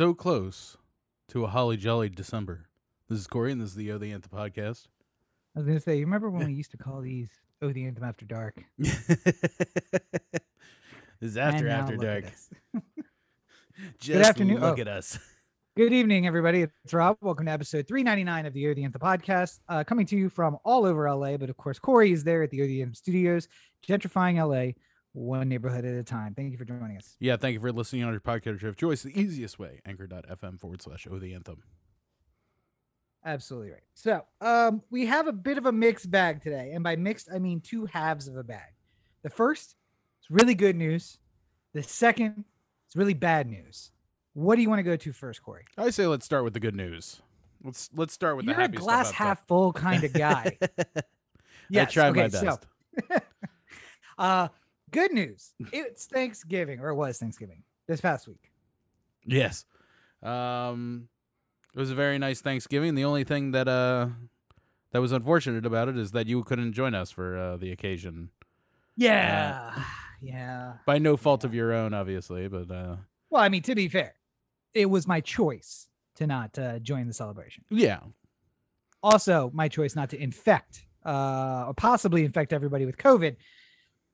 So close to a holly jolly December. This is Corey, and this is the O the Anthem podcast. I was gonna say, you remember when we used to call these "Oh the Anthem After Dark"? this is after And after dark. us. Just afternoon- Look oh. at us. Good evening, everybody. It's Rob. Welcome to episode 399 of the the Anthem podcast, uh, coming to you from all over LA. But of course, Corey is there at the the Anthem studios, gentrifying LA one neighborhood at a time. Thank you for joining us. Yeah, thank you for listening on your podcast of choice. The easiest way, anchor.fm forward slash O the Anthem. Absolutely right. So, um, we have a bit of a mixed bag today, and by mixed, I mean two halves of a bag. The first is really good news. The second is really bad news. What do you want to go to first, Corey? I say let's start with the good news. Let's let's start with You're the a happy glass stuff. half full kind of guy. I try tried my okay, so- best. Uh, good news. It's Thanksgiving, or it was Thanksgiving this past week. Yes. Um it was a very nice Thanksgiving. The only thing that uh that was unfortunate about it is that you couldn't join us for uh, the occasion. Yeah, yeah. By no fault of your own, obviously, but uh Well, I mean, to be fair, it was my choice to not uh, join the celebration. yeah. Also, my choice not to infect uh, or possibly infect everybody with COVID.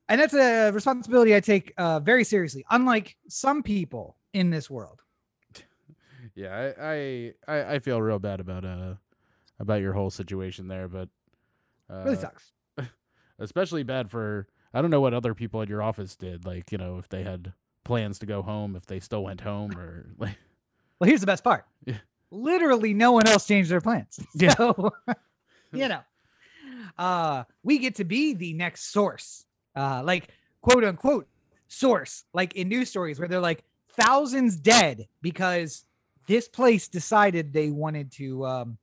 And that's a responsibility I take uh, very seriously, unlike some people in this world. Yeah, I, I I I feel real bad about uh about your whole situation there, but uh, really sucks. especially bad for I don't know what other people at your office did, like, you know, if they had plans to go home, if they still went home or like Well, here's the best part. Yeah. Literally, no one else changed their plans. Yeah. So, you know, uh, we get to be the next source, uh, like quote unquote source, like in news stories where they're like thousands dead because this place decided they wanted to um,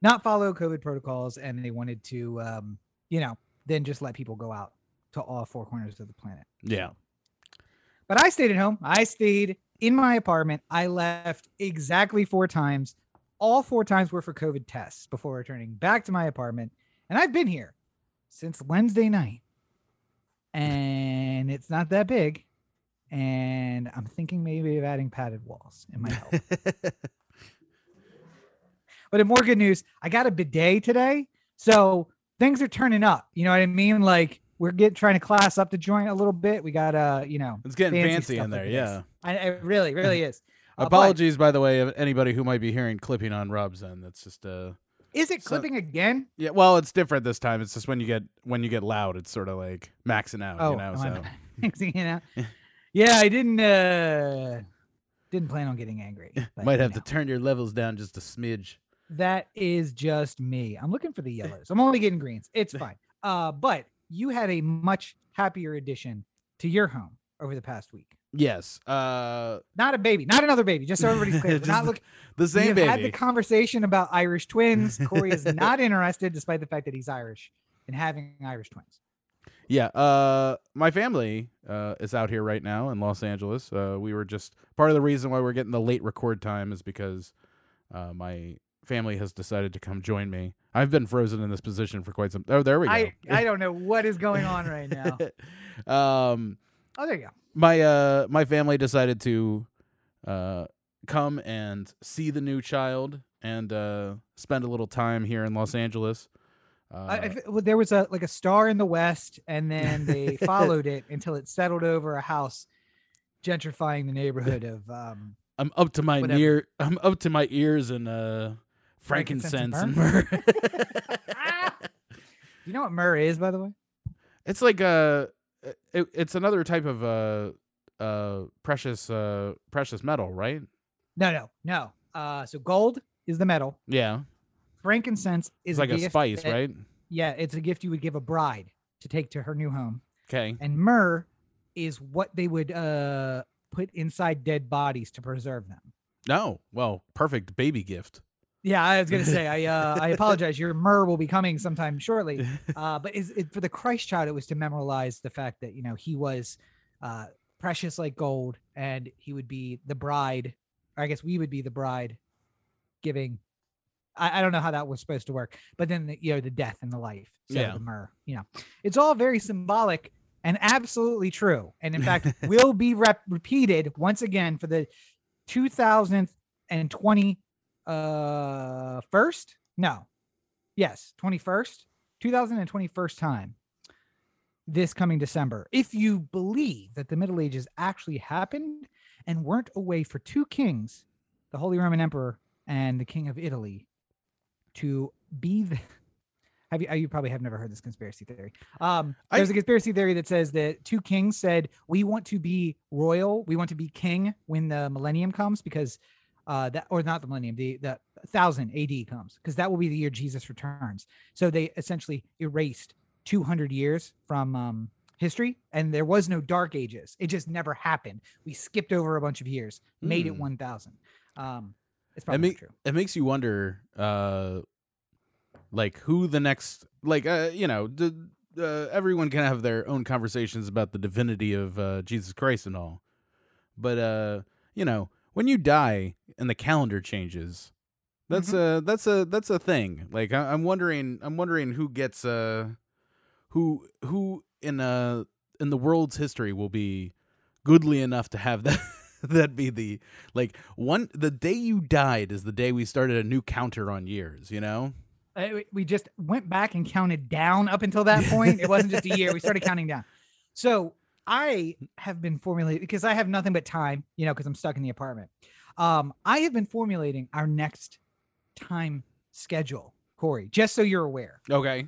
not follow COVID protocols and they wanted to, um, you know, then just let people go out to all four corners of the planet. Yeah. But I stayed at home. I stayed in my apartment. I left exactly four times. All four times were for COVID tests before returning back to my apartment. And I've been here since Wednesday night. And it's not that big. And I'm thinking maybe of adding padded walls. It might help. but in more good news, I got a bidet today. So things are turning up. You know what I mean? Like we're get trying to class up the joint a little bit. We got uh, you know, It's getting fancy fancy, in there, yeah. I, it really, really is. Uh, but Apologies, by the way, of anybody who might be hearing clipping on Rob's end. That's just uh is it So- clipping again? yeah. Well, it's different this time. It's just when you get when you get loud, it's sort of like maxing out. Oh, you know, so I mixing it out? Yeah, I didn't. uh Didn't plan on getting angry. but, might you have know, to turn your levels down just a smidge. That is just me. I'm looking for the yellows. I'm only getting greens. It's fine. Uh, but you had a much happier addition to your home over the past week. Yes. Uh, Not a baby, not another baby. Just so everybody's clear. We're not the- looking. the We same have baby. had the conversation about Irish twins. Corey is not interested, despite the fact that he's Irish, in having Irish twins. Yeah, uh, my family uh, is out here right now in Los Angeles. Uh, we were just part of the reason why we're getting the late record time is because uh, my family has decided to come join me. I've been frozen in this position for quite some. Oh, there we go. I I don't know what is going on right now. um, Oh, there you go. My uh, my family decided to uh, come and see the new child and uh, spend a little time here in Los Angeles. Uh, I, I well, there was a like a star in the west, and then they followed it until it settled over a house, gentrifying the neighborhood of um. I'm up to my Whatever. near. I'm up to my ears in uh, Frankincense frankincense and and myrrh. You know what myrrh is, by the way? it's like a. It, it's another type of uh, uh, precious uh, precious metal, right? No, no, no. Uh, so gold is the metal. Yeah, Frankincense is it's like a gift spice, that- right? Yeah, it's a gift you would give a bride to take to her new home. Okay. And myrrh is what they would uh put inside dead bodies to preserve them. No, well, perfect baby gift. Yeah, I was gonna say I uh, I apologize. Your myrrh will be coming sometime shortly. Uh, but is it for the Christ child? It was to memorialize the fact that you know he was uh, precious like gold, and he would be the bride. Or I guess we would be the bride, giving. I, I don't know how that was supposed to work, but then the, you know the death and the life. So Yeah. the myrrh. You know, it's all very symbolic and absolutely true, and in fact will be rep- repeated once again for the 2020 uh first? No. Yes, 21st. 2021st time this coming December. If you believe that the Middle Ages actually happened and weren't a way for two kings, the Holy Roman Emperor and the King of Italy, to be the have you you probably have never heard this conspiracy theory. Um there's a conspiracy theory that says that two kings said we want to be royal, we want to be king when the millennium comes because uh that or not the millennium, the the thousand AD comes, because that will be the year Jesus returns. So they essentially erased 200 years from um history and there was no dark ages. It just never happened. We skipped over a bunch of years, made it Hmm. 1000. Um it's probably make- true. it makes you wonder uh like who the next like uh you know the, uh, everyone can have their own conversations about the divinity of uh jesus christ and all but uh you know when you die and the calendar changes that's a that's a that's a thing like I, i'm wondering i'm wondering who gets uh who who in uh in the world's history will be goodly enough to have that that be the like one the day you died is the day we started a new counter on years you know we just went back and counted down up until that point. It wasn't just a year. We started counting down. So I have been formulating because I have nothing but time, you know, because I'm stuck in the apartment. Um, I have been formulating our next time schedule, Corey, just so you're aware. okay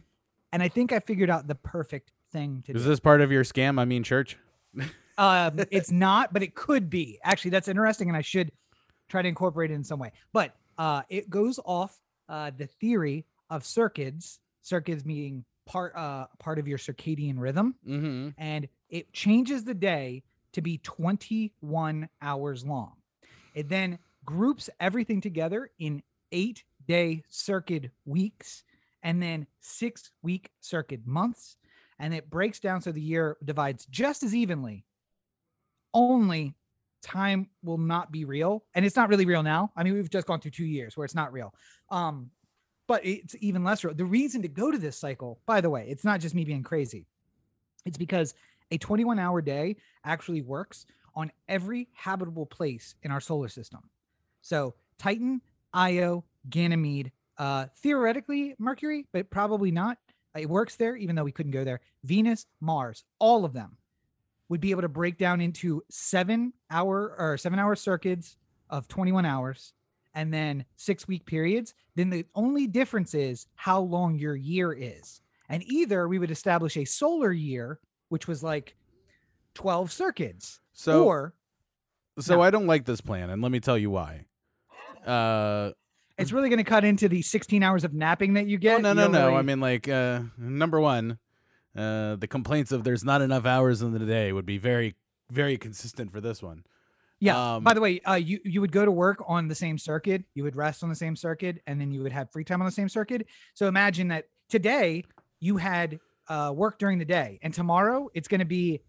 And I think I figured out the perfect thing to is do. this part of your scam i mean church um, it's not, but it could be. Actually, that's interesting, and I should try to incorporate it in some way. But uh, it goes off uh, the theory of circuits, circuits meaning part uh, part of your circadian rhythm, mm-hmm and it changes the day to be 21 hours long. It then groups everything together in eight day circuit weeks and then six week circuit months. And it breaks down so the year divides just as evenly. Only time will not be real. And it's not really real now. I mean, we've just gone through two years where it's not real. Um, but it's even less real. The reason to go to this cycle, by the way, it's not just me being crazy. It's because a 21 hour day actually works on every habitable place in our solar system. So Titan, Io, Ganymede, uh, theoretically Mercury, but probably not. It works there, even though we couldn't go there. Venus, Mars, all of them would be able to break down into seven hour or seven hour circuits of 21 hours and then six week periods. Then the only difference is how long your year is. And either we would establish a solar year, which was like 12 circuits, so or so no. i don't like this plan and let me tell you why uh it's really going to cut into the 16 hours of napping that you oh, get. no You no don't no i mean like uh number one uh the complaints of there's not enough hours in the day would be very very consistent for this one Yeah. Um, By the way, uh, you you would go to work on the same circuit, you would rest on the same circuit, and then you would have free time on the same circuit. So imagine that today you had uh, work during the day, and tomorrow it's going to be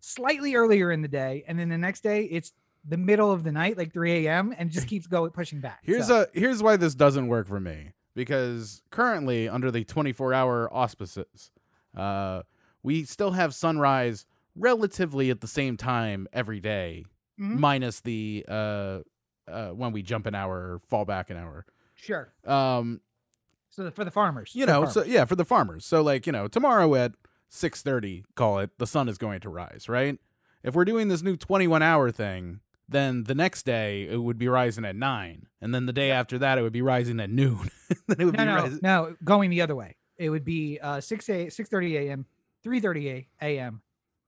slightly earlier in the day, and then the next day it's the middle of the night, like 3 a.m., and just keeps going pushing back. Here's So, a here's why this doesn't work for me because currently under the 24 hour auspices, uh, we still have sunrise relatively at the same time every day, Mhm. minus the uh, uh, when we jump an hour or fall back an hour. sure. Um, So the, for the farmers, you know, so yeah, for the farmers. So like you know, tomorrow at 6:30, call it, the sun is going to rise, right? If we're doing this new 21 hour thing, then the next day it would be rising at nine, and then the day after that it would be rising at noon. then it would no, be no, rising. no, going the other way. It would be uh, 6 a 6:30 a.m., 3:30 a.m.,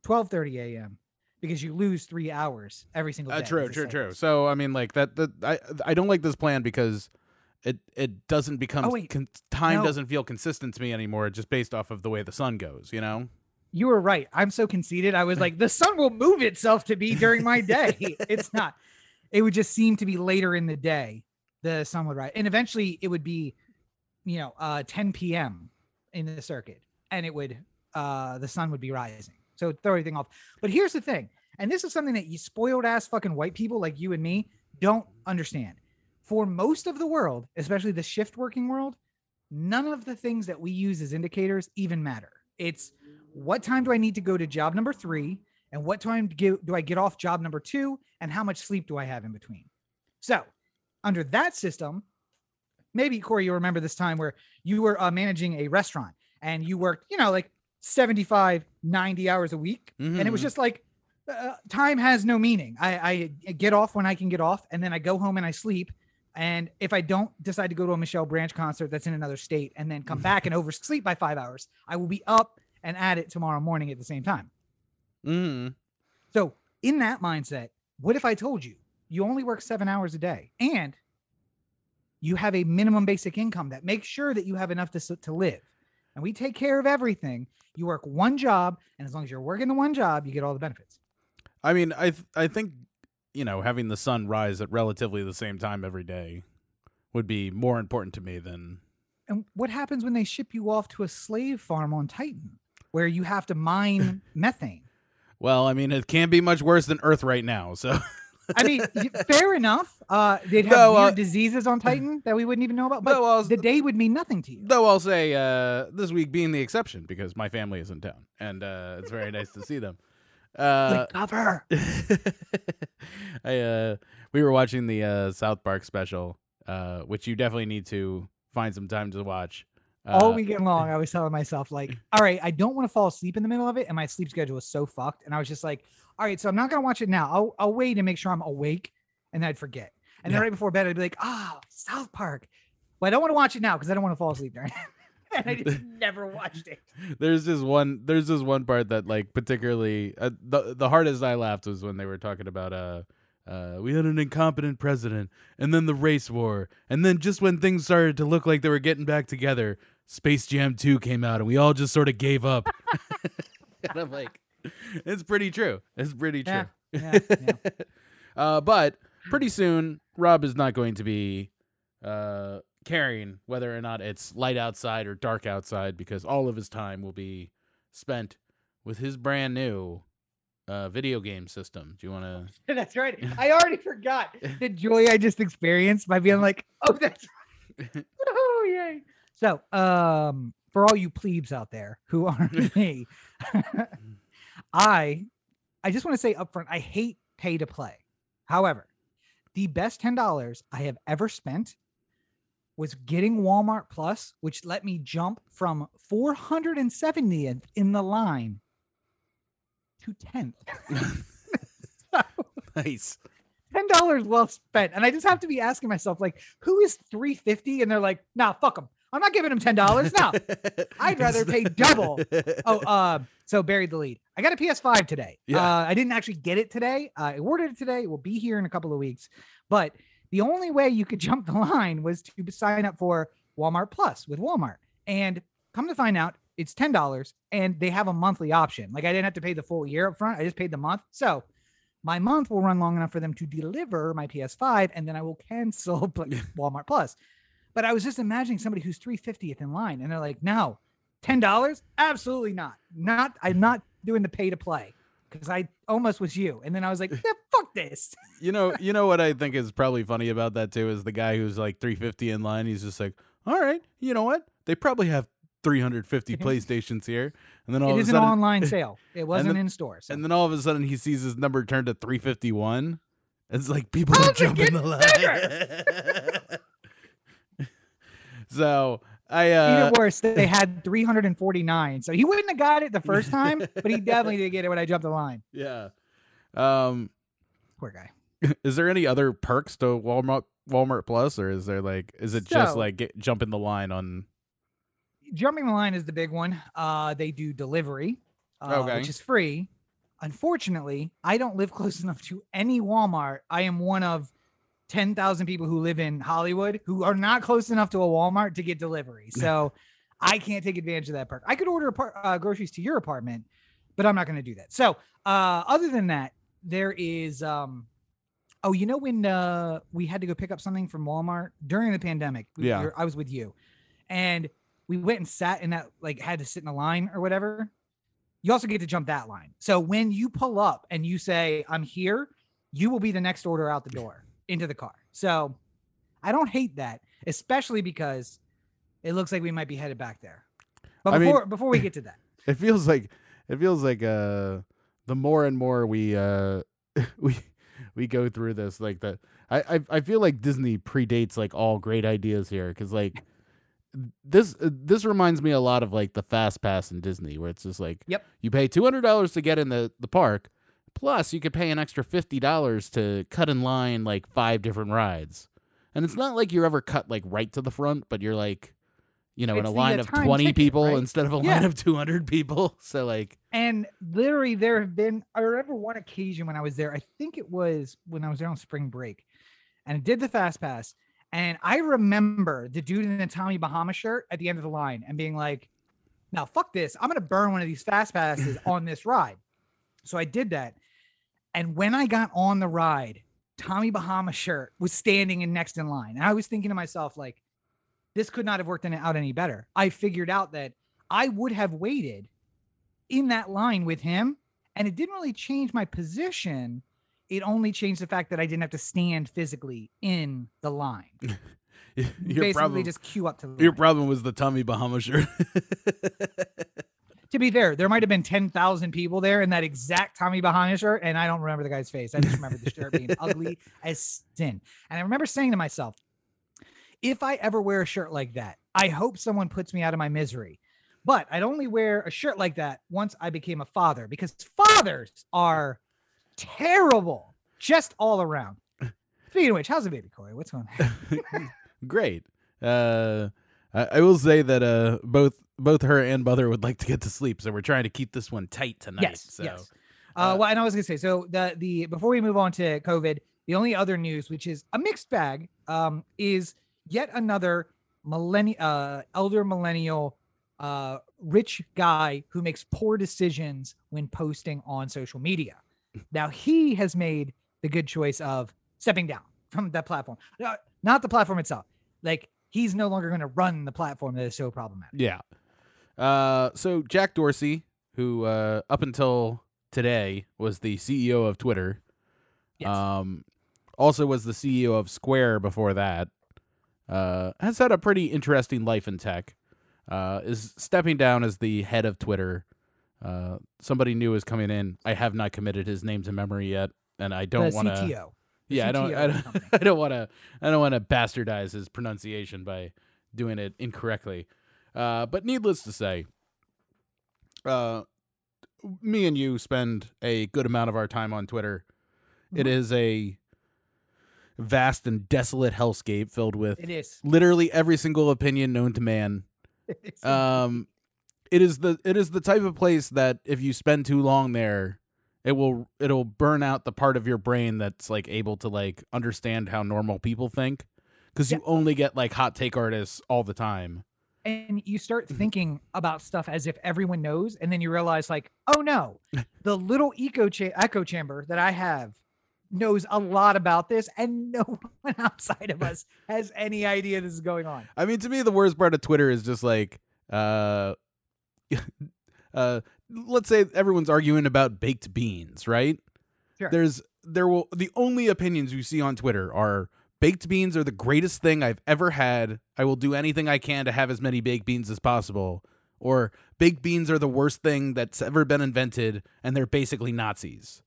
12:30 a.m. because you lose three hours every single day. Uh, true, true, true. So I mean, like that. That I I don't like this plan because it it doesn't become Oh, wait. con- time No. doesn't feel consistent to me anymore, just based off of the way the sun goes. You know. You were right. I'm so conceited. I was like, the sun will move itself to be during my day. it's not. It would just seem to be later in the day. The sun would rise, and eventually it would be, you know, uh, 10 p.m. in the circuit, and it would, uh, the sun would be rising. So throw everything off. But here's the thing, and this is something that you spoiled ass fucking white people like you and me don't understand. For most of the world, especially the shift working world, none of the things that we use as indicators even matter. It's what time do I need to go to job number three, and what time do, I get off job number two, and how much sleep do I have in between? So, under that system, maybe Corey, you remember this time where you were uh, managing a restaurant and you worked, you know, like 75, 90 hours a week. And it was Mhm. just like, uh, time has no meaning. I, I get off when I can get off, and then I go home and I sleep. And if I don't decide to go to a Michelle Branch concert that's in another state and then come back and oversleep by five hours, I will be up and at it tomorrow morning at the same time. Mhm. So, in that mindset, what if I told you you only work seven hours a day and you have a minimum basic income that makes sure that you have enough to, to live? And we take care of everything. You work one job, and as long as you're working the one job, you get all the benefits. I mean, I th- I think you know having the sun rise at relatively the same time every day would be more important to me than And what happens when they ship you off to a slave farm on Titan where you have to mine methane? well, I mean, it can't be much worse than Earth right now. So I mean, fair enough. Uh, they'd have No, weird uh, diseases on Titan that we wouldn't even know about, but I'll, the day would mean nothing to you. though I'll say uh, this week being the exception because my family is in town and uh, it's very nice to see them. Uh, cover. I uh we were watching the uh South Park special, uh, which you definitely need to find some time to watch. Uh, all weekend long, I was telling myself, like, all right, I don't want to fall asleep in the middle of it. And my sleep schedule was so fucked. And I was just like, all right, so I'm not going to watch it now. I'll, I'll wait and make sure I'm awake. And then I'd forget. And then Yeah. right before bed, I'd be like, oh, South Park. But I don't want to watch it now because I don't want to fall asleep during it. and I just never watched it. there's this one there's this one part that like particularly uh, the the hardest I laughed was when they were talking about uh uh, we had an incompetent president, and then the race war, and then just when things started to look like they were getting back together, Space Jam 2 came out, and we all just sort of gave up. and I'm like, it's pretty true. It's pretty true. Yeah, yeah, yeah. uh, but pretty soon, Rob is not going to be uh, caring whether or not it's light outside or dark outside because all of his time will be spent with his brand new uh, video game system. Do you want to? That's right. I already forgot the joy I just experienced by being like, oh, that's right. oh, yay. So, um, for all you plebes out there who aren't me, I I just want to say upfront, I hate pay to play. However, the best $10 I have ever spent was getting Walmart Plus, which let me jump from 470th in the line to 10th. nice. ten dollars well spent. And I just have to be asking myself, like, who is three fifty? And they're like, nah, fuck them. I'm not giving them ten dollars. No, I'd rather pay double. Oh, uh, so buried the lead. I got a PS5 today. Yeah. Uh, I didn't actually get it today. Uh, I ordered it today. It will be here in a couple of weeks. But the only way you could jump the line was to sign up for Walmart Plus with Walmart. And come to find out, it's ten dollars, and they have a monthly option. Like I didn't have to pay the full year up front. I just paid the month. So my month will run long enough for them to deliver my PS5, and then I will cancel Walmart Plus. But I was just imagining somebody who's 350th in line, and they're like, no, ten dollars? Absolutely not. Not I'm not doing the pay to play because I almost was you. And then I was like, yeah, fuck this. you know, you know what I think is probably funny about that too is the guy who's like 350 in line. He's just like, all right, you know what? They probably have 350 PlayStations here, and then all It of is a an sudden, online sale. It wasn't then- in stores. and then all of a sudden he sees his number turn to 351. It's like people oh, How's don't jump in the line. so I uh, Even worse, they had 349. So he wouldn't have got it the first time, but he definitely did get it when I jumped the line. yeah. Um, Poor guy. is there any other perks to Walmart Walmart Plus, or is there like is it just like get, jump in the line on? jumping the line is the big one. Uh, they do delivery, uh, Okay. which is free. Unfortunately, I don't live close enough to any Walmart. I am one of 10,000 people who live in Hollywood who are not close enough to a Walmart to get delivery. So I can't take advantage of that perk. I could order apart, uh, groceries to your apartment, but I'm not going to do that. So, uh, other than that, there is, um, oh, you know, when uh, we had to go pick up something from Walmart during the pandemic, we Yeah. I was with you, and we went and sat in that, like, had to sit in a line or whatever. You also get to jump that line. So when you pull up and you say, I'm here, you will be the next order out the door into the car. So I don't hate that, especially because it looks like we might be headed back there. But I mean- before before we get to that, It feels like it feels like uh the more and more we uh we we go through this like that. I, I I feel like Disney predates like all great ideas here because like this uh, this reminds me a lot of like the fast pass in Disney where it's just like Yep. you pay two hundred dollars to get in the the park, plus you could pay an extra fifty dollars to cut in line like five different rides, and it's not like you're ever cut like right to the front, but you're like. You know, in a line of 20 ticket, people right? instead of a line of 200 people. So, like, And literally, there have been, I remember one occasion when I was there, I think it was when I was there on spring break, and I did the fast pass. And I remember the dude in the Tommy Bahama shirt at the end of the line and being like, now fuck this. I'm going to burn one of these fast passes on this ride. So I did that. And when I got on the ride, Tommy Bahama shirt was standing in next in line. And I was thinking to myself, like, this could not have worked in- out any better. I figured out that I would have waited in that line with him, and it didn't really change my position. It only changed the fact that I didn't have to stand physically in the line. your Basically, problem, just queue up to the your line. problem was the Tommy Bahama shirt. to be fair, there might have been 10,000 people there in that exact Tommy Bahama shirt, and I don't remember the guy's face. I just remember the shirt being ugly as sin. And I remember saying to myself, if I ever wear a shirt like that, I hope someone puts me out of my misery. But I'd only wear a shirt like that once I became a father because fathers are terrible just all around. Speaking of which, how's the baby, Corey? What's going on? Great. Uh, I, I will say that uh, both both her and mother would like to get to sleep, so we're trying to keep this one tight tonight. Yes, so yes. Uh, uh, well, and I was gonna say, so the the before we move on to COVID, the only other news, which is a mixed bag, um, is yet another millennial, uh, elder millennial, uh, rich guy who makes poor decisions when posting on social media. Now he has made the good choice of stepping down from that platform, Uh, not the platform itself. Like he's no longer going to run the platform that is so problematic. yeah. Uh, so Jack Dorsey, who uh, up until today was the CEO of Twitter, Yes. um, also was the CEO of Square before that. Uh, has had a pretty interesting life in tech. Uh, is stepping down as the head of Twitter. Uh, somebody new is coming in. I have not committed his name to memory yet, and I don't want to. Yeah, I don't. CTO I don't. I don't want to. I don't want to bastardize his pronunciation by doing it incorrectly. Uh, but needless to say, uh, me and you spend a good amount of our time on Twitter. It Mhm. is a vast and desolate hellscape filled with It is. literally every single opinion known to man. Um, it is the it is the type of place that if you spend too long there, it will it'll burn out the part of your brain that's like able to like understand how normal people think because you only get like hot take artists all the time. And you start Mm-hmm. thinking about stuff as if everyone knows and then you realize like oh no the little echo cha- echo chamber that i have knows a lot about this and no one outside of us has any idea this is going on I mean, to me, the worst part of Twitter is just like, uh, uh, let's say everyone's arguing about baked beans, right? Sure. There's there will the only opinions you see on Twitter are baked beans are the greatest thing I've ever had. I will do anything I can to have as many baked beans as possible. Or baked beans are the worst thing that's ever been invented, and they're basically Nazis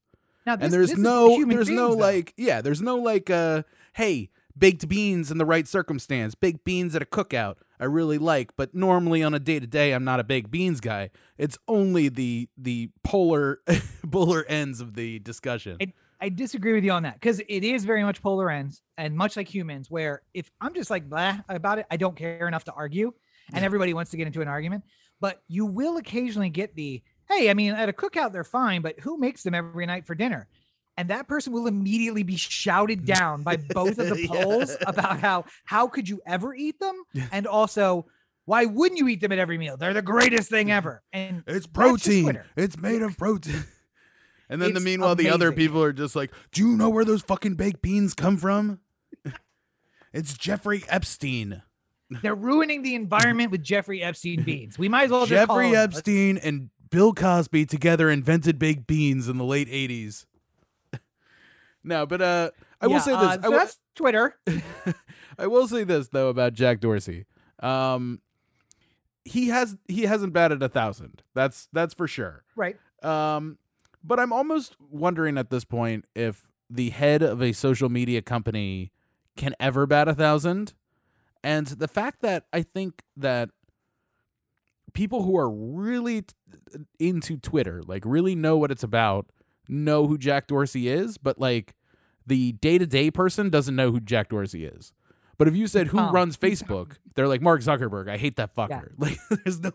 now this, and there's no there's no though. like yeah there's no like uh hey baked beans in the right circumstance baked beans at a cookout i really like but normally on a day to day i'm not a baked beans guy it's only the the polar polar ends of the discussion It- I disagree with you on that because it is very much polar ends and much like humans, where if I'm just like blah about it, I don't care enough to argue, and everybody wants to get into an argument. But you will occasionally get the hey, I mean, at a cookout they're fine, but who makes them every night for dinner? And that person will immediately be shouted mm. down by both of the Yeah. poles about how how could you ever eat them, and also why wouldn't you eat them at every meal? They're the greatest thing ever. And it's protein it's made of protein and then the It's meanwhile the other people are just like do you know where those fucking baked beans come from it's jeffrey epstein they're ruining the environment with Jeffrey Epstein beans. We might as well just Jeffrey Epstein and Bill Cosby together invented baked beans in the late '80s. no, but uh, I will say this. uh, so that's Twitter. I will say this though about Jack Dorsey. Um, he has he hasn't batted a thousand. That's that's for sure. Right. Um, but I'm almost wondering at this point if the head of a social media company can ever bat a thousand. And the fact that I think that people who are really t- into Twitter, like really know what it's about, know who Jack Dorsey is, but like the day to day person doesn't know who Jack Dorsey is. But if you said who Um, runs Facebook, they're like Mark Zuckerberg. I hate that fucker. Like there's no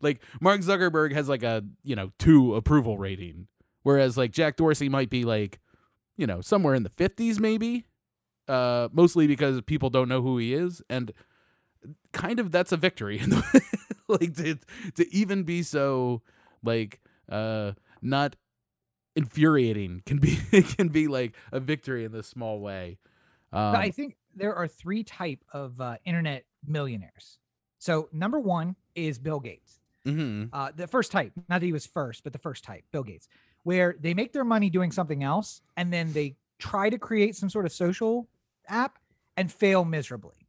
like Mark Zuckerberg has like a, you know, 2 approval rating. Whereas like Jack Dorsey might be like, you know, somewhere in the 50s maybe. Uh mostly because people don't know who he is and kind of that's a victory like to to even be so like uh not infuriating can be can be like a victory in this small way. Um, I think there are three type of uh, internet millionaires. So number one is Bill Gates. mhm. Uh, the first type, not that he was first, but the first type, Bill Gates, where they make their money doing something else and then they try to create some sort of social app and fail miserably.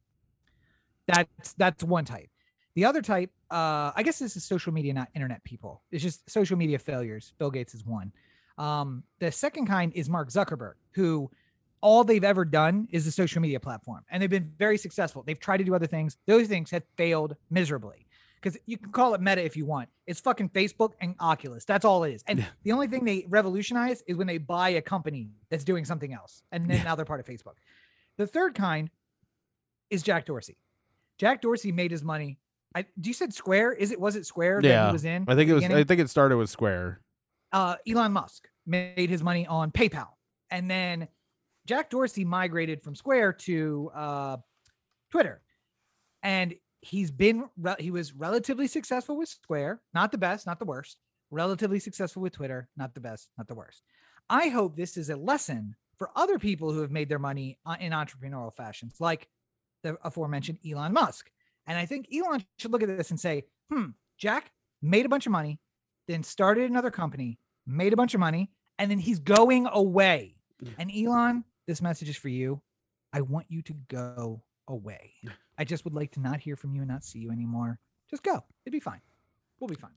That's that's one type. The other type, uh, I guess this is social media, not internet people. It's just social media failures. Bill Gates is one. Um, the second kind is Mark Zuckerberg, who all they've ever done is a social media platform, and they've been very successful. They've tried to do other things; those things have failed miserably. Because you can call it Meta if you want. It's fucking Facebook and Oculus. That's all it is. And Yeah. the only thing they revolutionize is when they buy a company that's doing something else, and then Yeah. now they're part of Facebook. The third kind is Jack Dorsey. Jack Dorsey made his money. I, you said Square? Is it was it Square that Yeah, he was in? I think it was beginning? I think it started with Square. uh, Elon Musk made his money on PayPal, and then Jack Dorsey migrated from Square to uh, Twitter, and he's been he was relatively successful with Square, not the best, not the worst. Relatively successful with Twitter, not the best, not the worst. I hope this is a lesson for other people who have made their money uh, in entrepreneurial fashions, like the aforementioned Elon Musk. And I think Elon should look at this and say, "Hmm, Jack made a bunch of money, then started another company, made a bunch of money, and then he's going away. And Elon, this message is for you. I want you to go away. I just would like to not hear from you and not see you anymore. Just go. It'd be fine. We'll be fine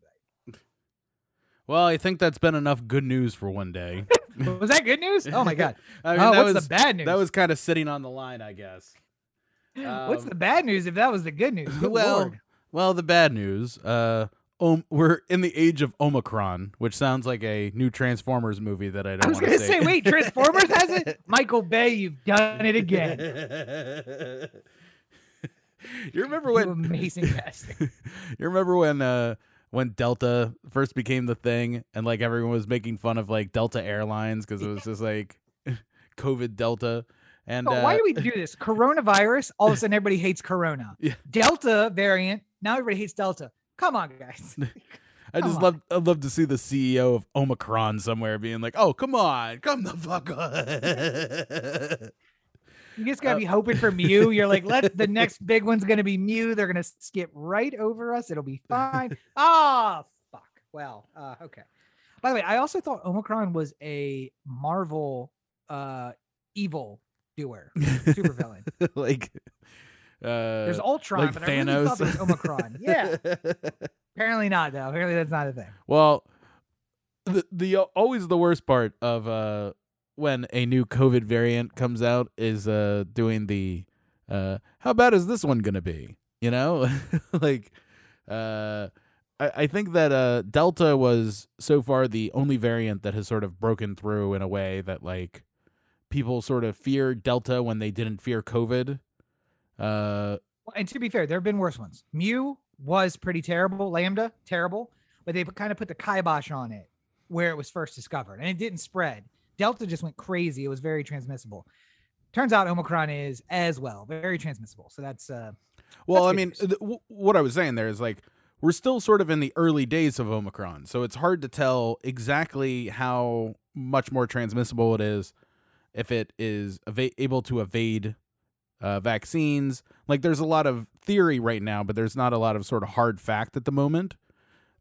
with Well, I think that's been enough good news for one day. Was that good news? Oh my god. I mean, oh, that what's was the bad news? that was kind of sitting on the line, I guess. what's um, the bad news if that was the good news? Good well, Lord. well, the bad news. Uh, we're in the age of Omicron, which sounds like a new Transformers movie that I I don't was want gonna to say, wait, Transformers has it? Michael Bay, you've done it again. you remember You when amazing bastard. you remember when uh when Delta first became the thing and like everyone was making fun of like Delta Airlines because it was just like COVID Delta and But uh, why do we do this? Coronavirus, all of a sudden everybody hates Corona. Yeah. Delta variant, now everybody hates Delta. Come on, guys. I just love I'd love to see the CEO of Omicron somewhere being like, "Oh, come on, come the fuck on." You just gotta Uh, be hoping for Mew. You're like, let the next big one's gonna be Mew. They're gonna skip right over us. It'll be fine. Ah, fuck. Well, uh, okay. By the way, I also thought Omicron was a Marvel uh evil doer, super villain. like uh There's Ultron, like but I really thought there was Omicron. Yeah. Apparently not though. Apparently that's not a thing. Well, the the always the worst part of uh when a new COVID variant comes out is uh doing the uh how bad is this one gonna be? You know, like uh. I, I think that uh, Delta was so far the only variant that has sort of broken through in a way that like people sort of fear Delta when they didn't fear COVID. Uh, and to be fair, there have been worse ones. Mu was pretty terrible. Lambda, terrible. But they kind of put the kibosh on it where it was first discovered and it didn't spread. Delta just went crazy. It was very transmissible. Turns out Omicron is as well, very transmissible. So that's uh Well, That's I mean, th- w- what I was saying there is like we're still sort of in the early days of Omicron, so it's hard to tell exactly how much more transmissible it is if it is eva- able to evade uh, vaccines. Like, there's a lot of theory right now, but there's not a lot of sort of hard fact at the moment,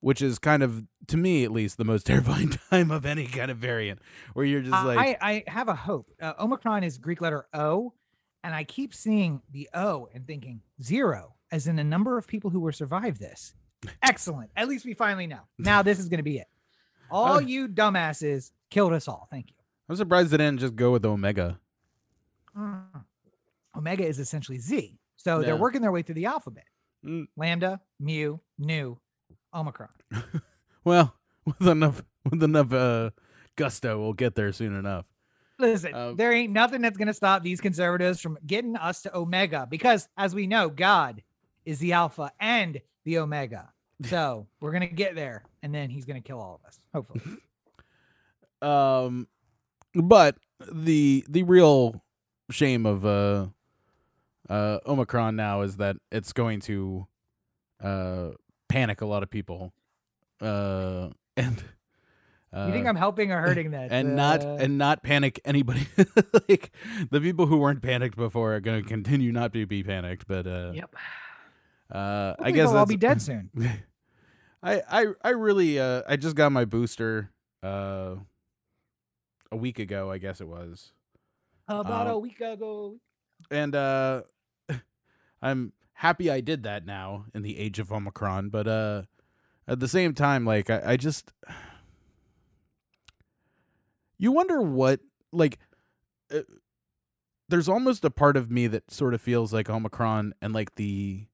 which is kind of, to me at least, the most terrifying time of any kind of variant, where you're just like, I, I have a hope. Uh, Omicron is Greek letter O, and I keep seeing the O and thinking zero, as in the number of people who will survive this. Excellent. At least we finally know. Now this is going to be it. All Uh, you dumbasses killed us all. Thank you. I'm surprised they didn't just go with Omega. Mm. Omega is essentially Z. So Yeah. they're working their way through the alphabet. Mm. Lambda, mu, nu, omicron. Well, with enough with enough uh, gusto, we'll get there soon enough. Listen, Um, there ain't nothing that's going to stop these conservatives from getting us to Omega because, as we know, God is the Alpha and the Omega. So we're going to get there and then he's going to kill all of us, hopefully. Um, but the the real shame of uh uh Omicron now is that it's going to uh panic a lot of people. Uh and uh, you think I'm helping or hurting that? and not Uh, and not panic anybody like the people who weren't panicked before are going to continue not to be panicked but uh yep. uh i guess I'll be dead soon. I, I I really uh I just got my booster uh a week ago I guess it was About a Um, week ago. and uh I'm happy I did that now in the age of Omicron but uh at the same time like I, I just you wonder what like uh, there's almost a part of me that sort of feels like Omicron and like the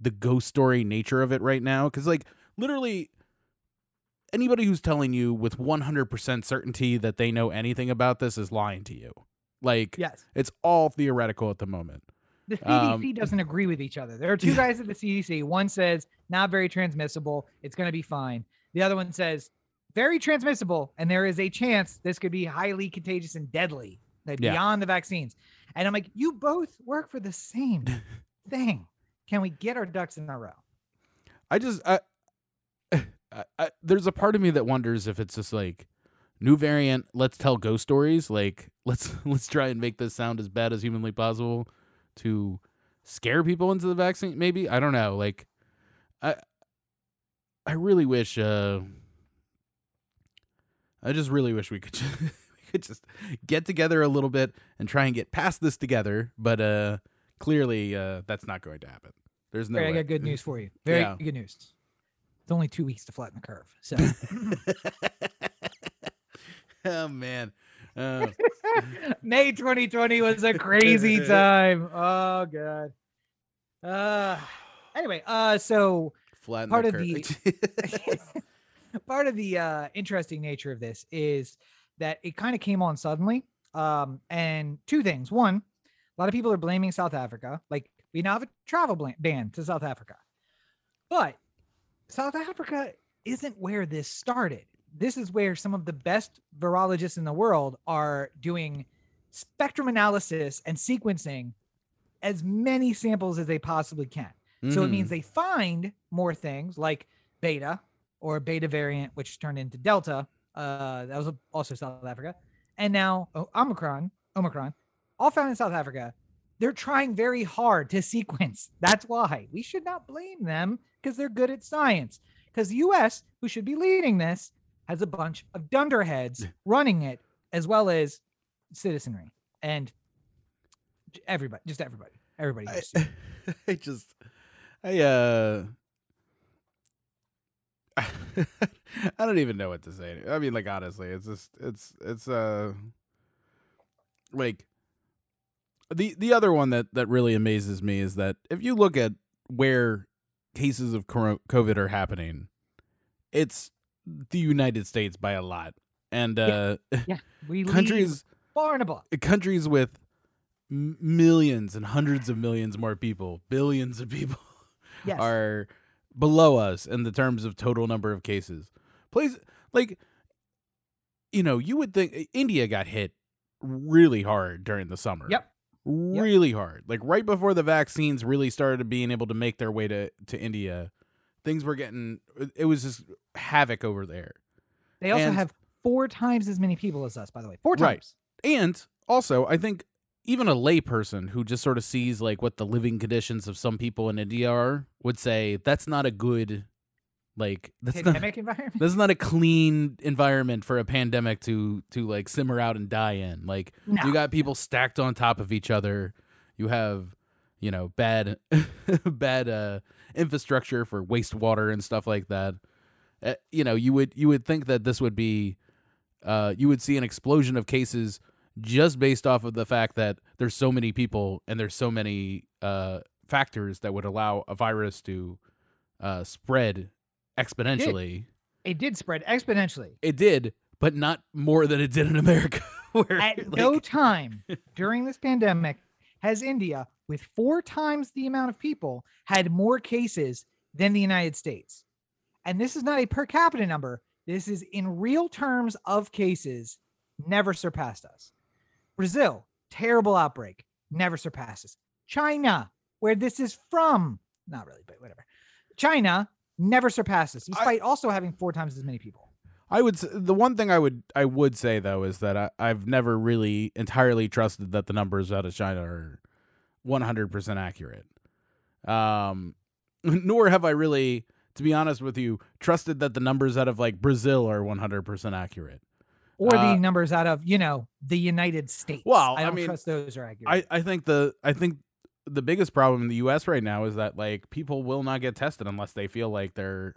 the ghost story nature of it right now cuz like literally anybody who's telling you with 100% certainty that they know anything about this is lying to you like Yes. it's all theoretical at the moment The CDC Um, doesn't agree with each other. There are two guys at the CDC. One says not very transmissible. It's going to be fine. The other one says very transmissible, and there is a chance this could be highly contagious and deadly, like Yeah. beyond the vaccines. And I'm like, you both work for the same thing. Can we get our ducks in a row? I just I, I, I there's a part of me that wonders if it's just like new variant. Let's tell ghost stories. Like let's let's try and make this sound as bad as humanly possible to scare people into the vaccine. Maybe I don't know. Like I I really wish. uh I just really wish we could just, we could just get together a little bit and try and get past this together. But uh clearly uh that's not going to happen. There's no. Very, I got good news for you. Very Yeah. good news. It's only two weeks to flatten the curve. So oh man. Uh, May 2020 was a crazy time. Oh god. Uh anyway, uh so flatten Part the of the part of the uh interesting nature of this is that it kind of came on suddenly. Um and two things. One, a lot of people are blaming South Africa. Like we now have a travel ban to South Africa. But South Africa isn't where this started. This is where some of the best virologists in the world are doing spectrum analysis and sequencing as many samples as they possibly can. So it means they find more things like beta or beta variant, which turned into delta. Uh, that was also South Africa, and now oh, Omicron, Omicron, all found in South Africa. They're trying very hard to sequence. That's why we should not blame them because they're good at science. Because the U.S., who should be leading this, has a bunch of dunderheads running it, as well as citizenry and everybody, just everybody, everybody. I, just- I just I uh I don't even know what to say. I mean like honestly, it's just it's it's uh like the the other one that that really amazes me is that if you look at where cases of covid are happening, it's the United States by a lot. And uh yeah, we countries far and above. countries with millions and hundreds of millions more people, billions of people Yes. are below us in the terms of total number of cases. Place like you know, you would think India got hit really hard during the summer. Yep. Really hard. Like right before the vaccines really started being able to make their way to to India, things were getting it was just havoc over there. They also And- have four times as many people as us, by the way. Four Right. times. And also, I think even a layperson who just sort of sees like what the living conditions of some people in India are would say that's not a good like that's not environment. that's not a clean environment for a pandemic to to like simmer out and die in. Like No. you got people stacked on top of each other. You have, you know, bad bad uh infrastructure for wastewater and stuff like that. Uh, you know, you would you would think that this would be uh, you would see an explosion of cases just based off of the fact that there's so many people and there's so many uh, factors that would allow a virus to uh, spread exponentially. It did spread exponentially. It did, but not more than it did in America. where, At like- no time during this pandemic has India, with four times the amount of people, had more cases than the United States. And this is not a per capita number. This is in real terms of cases, never surpassed us. Brazil, terrible outbreak, never surpasses. China, where this is from, not really, but whatever. China never surpasses, despite also having four times as many people. I would the one thing I would I would say though is that I, I've never really entirely trusted that the numbers out of China are 100% accurate. Um nor have I really to be honest with you trusted that the numbers out of like Brazil are 100% accurate. or Uh, the numbers out of you know the United States. Well, I I don't mean, trust those are accurate. I I think the I think the biggest problem in the US right now is that like people will not get tested unless they feel like they're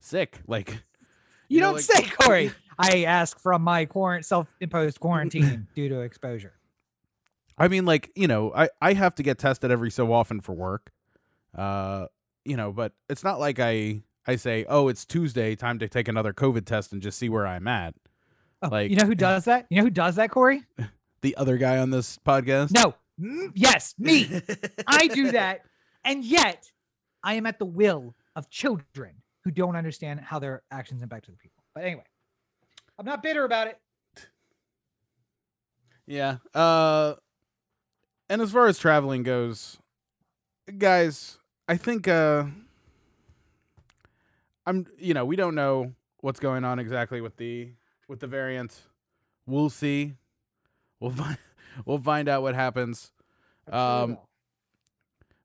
sick. Like you, you know, don't like- say, Corey. I ask from my quarant self-imposed quarantine due to exposure. I mean, like you know, I I have to get tested every so often for work, uh, you know, but it's not like I I say, oh, it's Tuesday, time to take another COVID test and just see where I'm at. Oh, Like- you know who does that? You know who does that, Corey? The other guy on this podcast, No. Mm, yes, me. I do that, and yet I am at the will of children who don't understand how their actions impact other people. But anyway, I'm not bitter about it. Yeah. Uh, and as far as traveling goes, guys, I think uh, I'm. You know, we don't know what's going on exactly with the with the variant. We'll see. We'll find. We'll find out what happens. Um,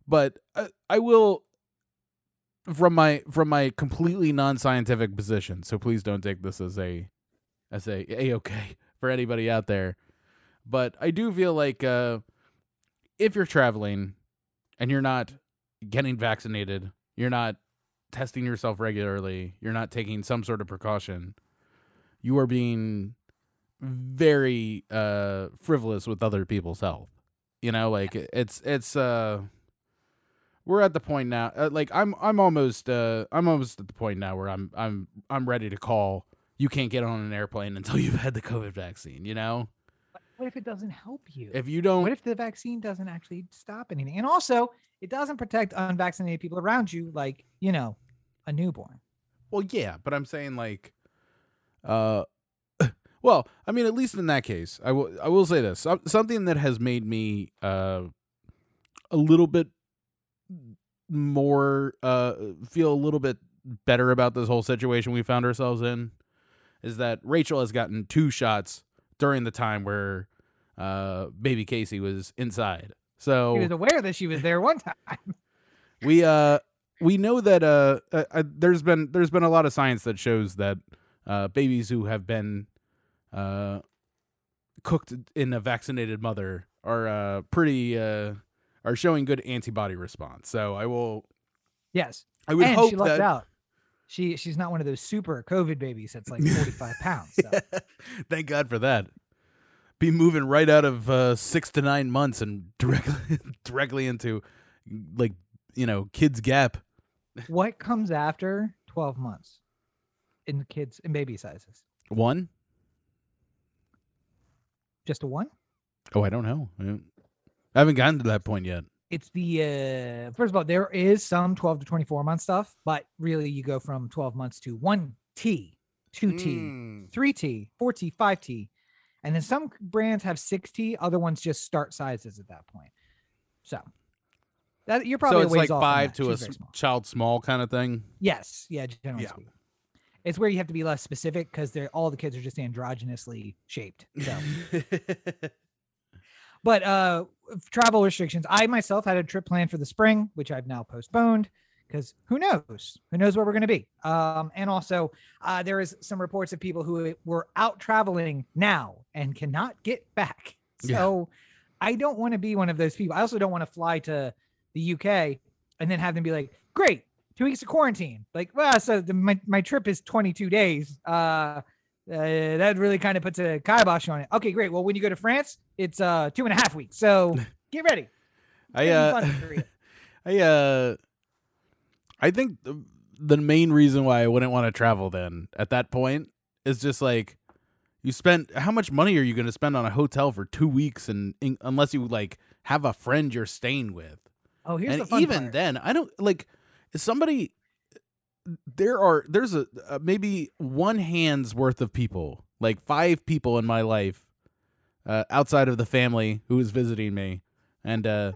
but I, I will from my from my completely non-scientific position so please don't take this as a as a a okay for anybody out there. But i do feel like uh if you're traveling and you're not getting vaccinated you're not testing yourself regularly you're not taking some sort of precaution you are being very uh frivolous with other people's health. You know like it's it's uh we're at the point now uh, like i'm i'm almost uh i'm almost at the point now where i'm i'm i'm ready to call you can't get on an airplane until you've had the covid vaccine you know What if it doesn't help you? if you don't what if the vaccine doesn't actually stop anything? And also, it doesn't protect unvaccinated people around you, like, you know, a newborn. well yeah but i'm saying like uh well i mean at least in that case i will i will say this something that has made me uh a little bit more uh feel a little bit better about this whole situation we found ourselves in is that Rachel has gotten two shots during the time where uh baby Casey was inside. So He was aware that she was there one time. we uh we know that uh, uh, uh there's been there's been a lot of science that shows that uh babies who have been uh cooked in a vaccinated mother are uh pretty uh are showing good antibody response. So I will Yes. I would and hope she lucked that out. She she's not one of those super COVID babies that's like 45 pounds. So. Thank God for that. Be moving right out of uh, six to nine months and directly directly into like you know kids gap. what comes after 12 months in kids in baby sizes? One? Just a one? Oh, I don't know. I I haven't gotten to that point yet. It's the uh first of all, there is some 12 to 24 month stuff, but really you go from 12 months to 1T, 2T, Mm. 3T, 4T, 5T. And then some brands have 6T, other ones just start sizes at that point. So that you're probably So it's like five to a She's s- small. child small kind of thing. Yes, yeah, generally Yeah. speaking. It's where you have to be less specific because they're all the kids are just androgynously shaped. So but uh travel restrictions. I myself had a trip planned for the spring which i've now postponed because who knows? Who knows where we're going to be? Um and also uh there is some reports of people who were out traveling now and cannot get back. Yeah. so i don't want to be one of those people. I also don't want to fly to the uk and then have them be like great two weeks of quarantine. Like well so the, my, my trip is 22 days. Uh Uh, that really kind of puts a kibosh on it. Okay, great. Well, when you go to France, it's uh two and a half weeks. So get ready. I uh, fun for you. I uh, I think the, the main reason why I wouldn't want to travel then at that point is just like you spent how much money are you going to spend on a hotel for two weeks and in, unless you like have a friend you're staying with Oh, here's the and fun even part. then i don't like somebody there are there's a, a maybe one hand's worth of people like five people in my life uh, outside of the family who is visiting me. And uh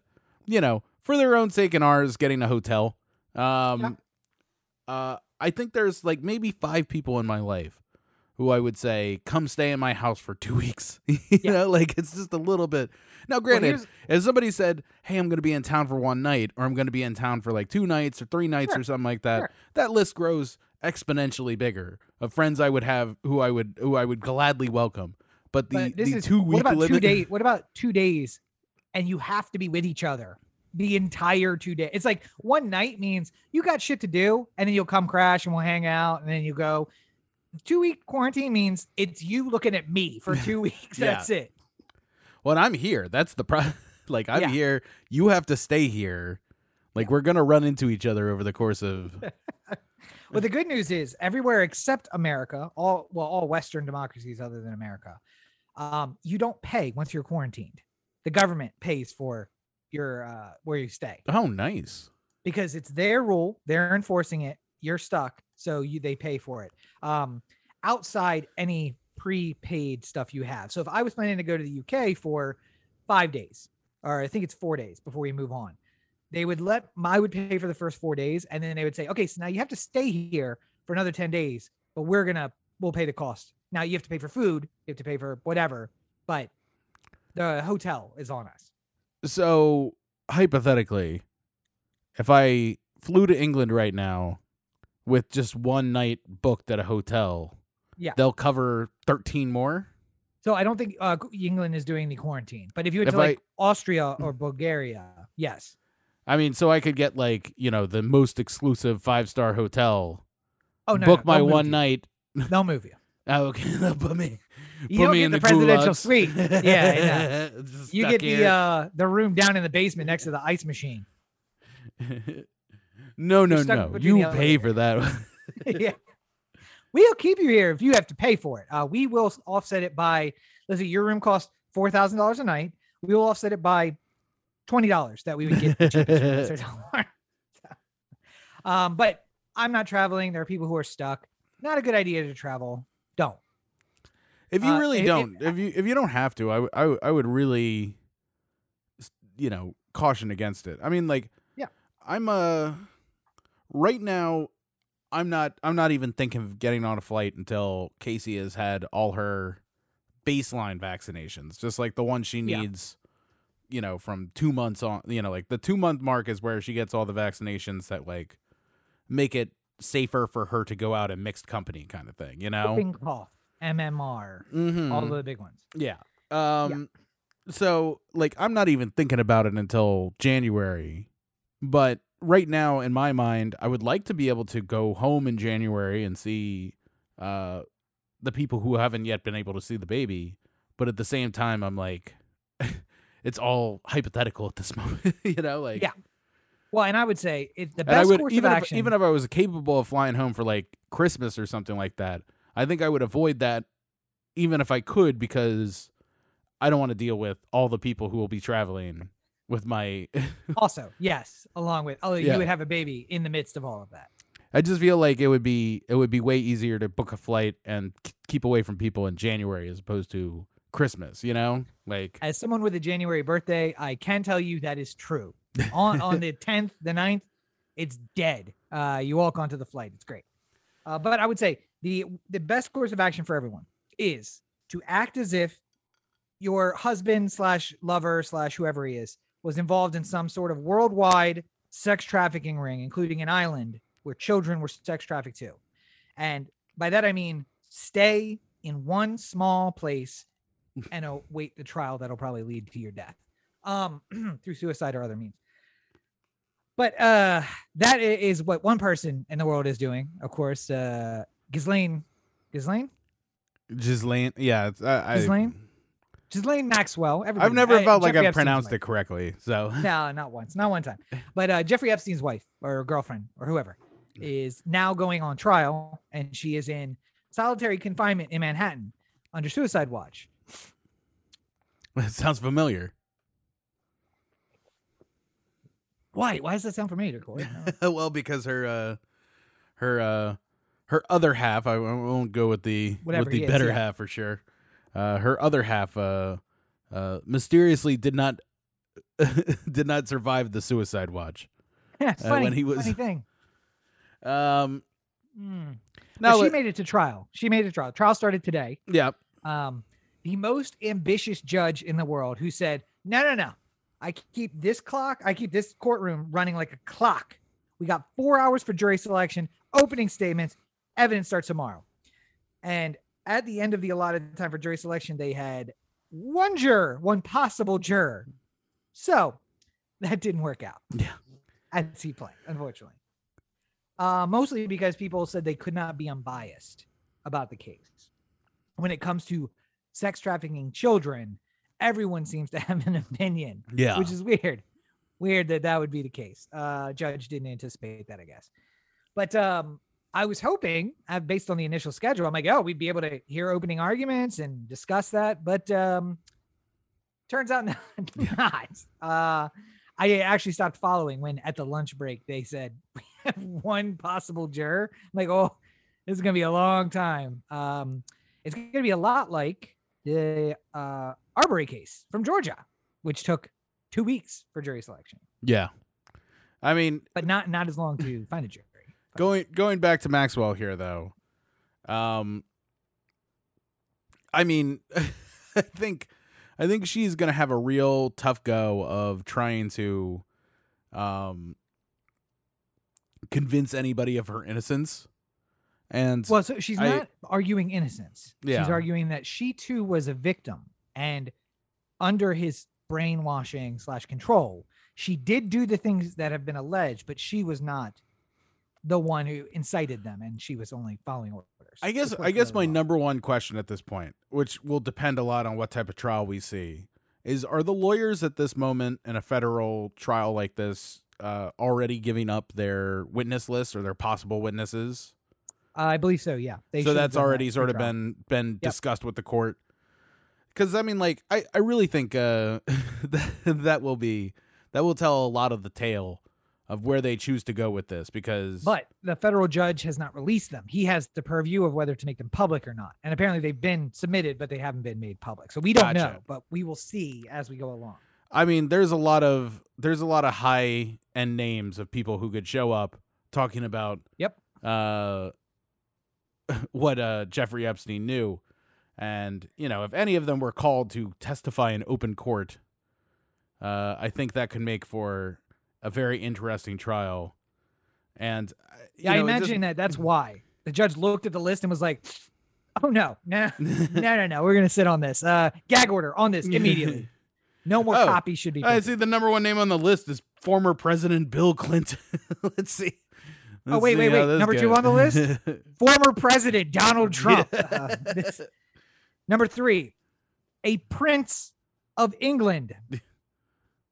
you know for their own sake and ours getting a hotel. Um uh i think there's like maybe five people in my life who i would say come stay in my house for two weeks you Yeah. know like it's just a little bit now granted here's- if somebody said, "Hey, I'm going to be in town for one night, or I'm going to be in town for like two nights or three nights Sure, or something like that," sure. that list grows exponentially bigger of friends I would have who I would who I would gladly welcome. But the but this the is two what week about limit, two days? What about two days, and you have to be with each other the entire two days? It's like one night means you got shit to do, and then you'll come crash and we'll hang out, and then you go. Two week quarantine means it's you looking at me for two weeks. Yeah. That's it. Well, I'm here, that's the problem. like I'm Yeah. here, you have to stay here. Like we're gonna run into each other over the course of. Well, the good news is everywhere except America, all well, all Western democracies other than America, um, you don't pay once you're quarantined. The government pays for your uh, where you stay oh, nice. because it's their rule. They're enforcing it. You're stuck, so you they pay for it. Um, outside any prepaid stuff you have. So if I was planning to go to the UK for five days, or I think it's four days before we move on, they would let I would pay for the first four days, and then they would say, okay, so now you have to stay here for another ten days, but we're gonna we'll pay the cost. Now you have to pay for food, you have to pay for whatever, but the hotel is on us. So hypothetically, if I flew to England right now with just one night booked at a hotel, Yeah. they'll cover thirteen more. So I don't think uh, England is doing the quarantine, but if you went If to like I- Austria or Bulgaria, yes. I mean, so I could get like you know the most exclusive five star hotel, Oh no, book no, my one night. They'll move you. Oh, okay, they'll put me. You put don't me get in the, the, presidential gulags. suite. Yeah, Just you get the uh the room down in the basement next to the ice machine. no, no, no. You pay for that. yeah. We'll keep you here if you have to pay for it. Uh, we will offset it by, let's see, your room costs four thousand dollars a night. We will offset it by twenty dollars that we would get. the um, but I'm not traveling. There are people who are stuck. Not a good idea to travel. Don't. If you Uh, really it- it- don't, if you if you don't have to, I would- I I would really, you know, caution against it. I mean, like, Yeah. I'm uh, right now, I'm not I'm not even thinking of getting on a flight until Casey has had all her baseline vaccinations, just like the one she Yeah. needs. You know, from two months on, you know, like the two month mark is where she gets all the vaccinations that like make it safer for her to go out in mixed company, kind of thing. You know, Whooping cough, MMR, mm-hmm. all the big ones. Yeah. Um so like I'm not even thinking about it until January. But right now in my mind, I would like to be able to go home in January and see uh the people who haven't yet been able to see the baby, but at the same time I'm like it's all hypothetical at this moment, you know, like Yeah. Well, and I would say it, the best would course even of if, action. even if I was capable of flying home for like Christmas or something like that, I think I would avoid that even if I could because I don't want to deal with all the people who will be traveling with my also, yes, along with although Yeah. you would have a baby in the midst of all of that. I just feel like it would be it would be way easier to book a flight and k- keep away from people in January as opposed to Christmas, you know? Like As someone with a January birthday, I can tell you that is true. on on the 10th, the 9th, it's dead. Uh, you walk onto the flight. It's great. Uh, but I would say the the best course of action for everyone is to act as if your husband slash lover slash whoever he is was involved in some sort of worldwide sex trafficking ring, including an island where children were sex trafficked to. And by that I mean stay in one small place and await the trial that'll probably lead to your death um through suicide or other means but uh that i- is what one person in the world is doing of course uh Ghislaine Ghislaine Ghislaine. Yeah, it's, I, I, Ghislaine? Ghislaine Maxwell. I've never I- felt like Jeffrey I've pronounced it correctly. So No, not once, not one time. But uh, Jeffrey Epstein's wife or girlfriend or whoever is now going on trial, and she is in solitary confinement in Manhattan under suicide watch. That sounds familiar. Why? Why does that sound familiar, Corey? I well, because her uh her uh her other half, I won't go with the Whatever with the better yeah. half for sure. Uh her other half uh uh mysteriously did not did not survive the suicide watch. Yeah, Uh, funny, when he was- funny thing. Um Mm. now But she made it to trial. She made it to trial. Trial started today. yeah. um, the most ambitious judge in the world who said, No, no, no. I keep this clock, I keep this courtroom running like a clock. We got four hours for jury selection, opening statements, evidence starts tomorrow. And at the end of the allotted time for jury selection, they had one juror, one possible juror. So that didn't work out. Yeah. As he played, unfortunately. Uh, mostly because people said they could not be unbiased about the case. When it comes to sex trafficking children, everyone seems to have an opinion, Yeah. which is weird. Weird that that would be the case. Uh, judge didn't anticipate that, I guess. But um, I was hoping, uh, based on the initial schedule, I'm like, oh, we'd be able to hear opening arguments and discuss that. But um, turns out not. not. Uh, I actually stopped following when at the lunch break they said we have one possible juror. I'm like, oh, this is gonna be a long time. Um, it's gonna be a lot like the uh, Arbery case from Georgia, which took two weeks for jury selection, yeah. I mean, but not not as long to find a jury. Going going back to Maxwell here though. Um I mean, I think I think she's going to have a real tough go of trying to um convince anybody of her innocence. And Well, so she's I- not arguing innocence. Yeah. She's arguing that she too was a victim, and under his brainwashing slash control, she did do the things that have been alleged, but she was not the one who incited them, and she was only following orders. I guess I guess my wrong. number one question at this point, which will depend a lot on what type of trial we see, is are the lawyers at this moment in a federal trial like this uh, already giving up their witness list or their possible witnesses? I believe so. Yeah. They so that's done that already sort of been been Yep. discussed with the court. Because I mean, like I I really think uh, that that will be that will tell a lot of the tale of where they choose to go with this. Because But the federal judge has not released them. He has the purview of whether to make them public or not. And apparently they've been submitted, but they haven't been made public. So we don't Gotcha. know, but we will see as we go along. I mean, there's a lot of there's a lot of high end names of people who could show up talking about Yep. uh what uh Jeffrey Epstein knew. And, you know, if any of them were called to testify in open court, uh I think that could make for a very interesting trial. And uh, you Yeah, I know, just- imagine that that's why the judge looked at the list and was like, "Oh no, no, no, no, no, we're gonna sit on this. Uh, gag order on this immediately. No more Oh, copies should be." I see the number one name on the list is former President Bill Clinton. Let's see. Oh, Let's wait, see wait, wait. this Number two on the list? Former President Donald Trump. Uh, this- number three, a prince of England.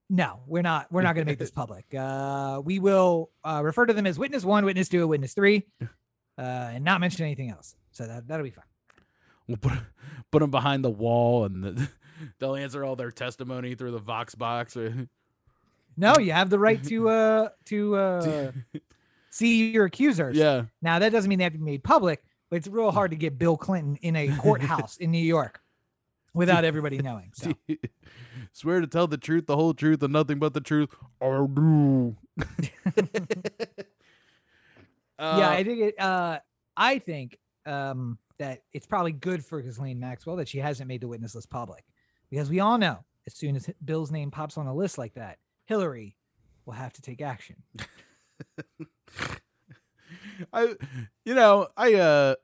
No, we're not. We're not going to make this public. Uh, we will uh, refer to them as witness one, witness two, witness three, uh, and not mention anything else. So that that'll be fine. We'll put put them behind the wall, and the, they'll answer all their testimony through the Vox box. Or, No, you have the right to uh to uh see your accusers. yeah, Now that doesn't mean they have to be made public, but it's real hard to get Bill Clinton in a courthouse in New York without everybody knowing. So swear to tell the truth, the whole truth, and nothing but the truth. I do. yeah, Uh, I think it uh I think um that it's probably good for Ghislaine Maxwell that she hasn't made the witness list public. Because we all know as soon as Bill's name pops on a list like that, Hillary will have to take action. I, you know, I uh.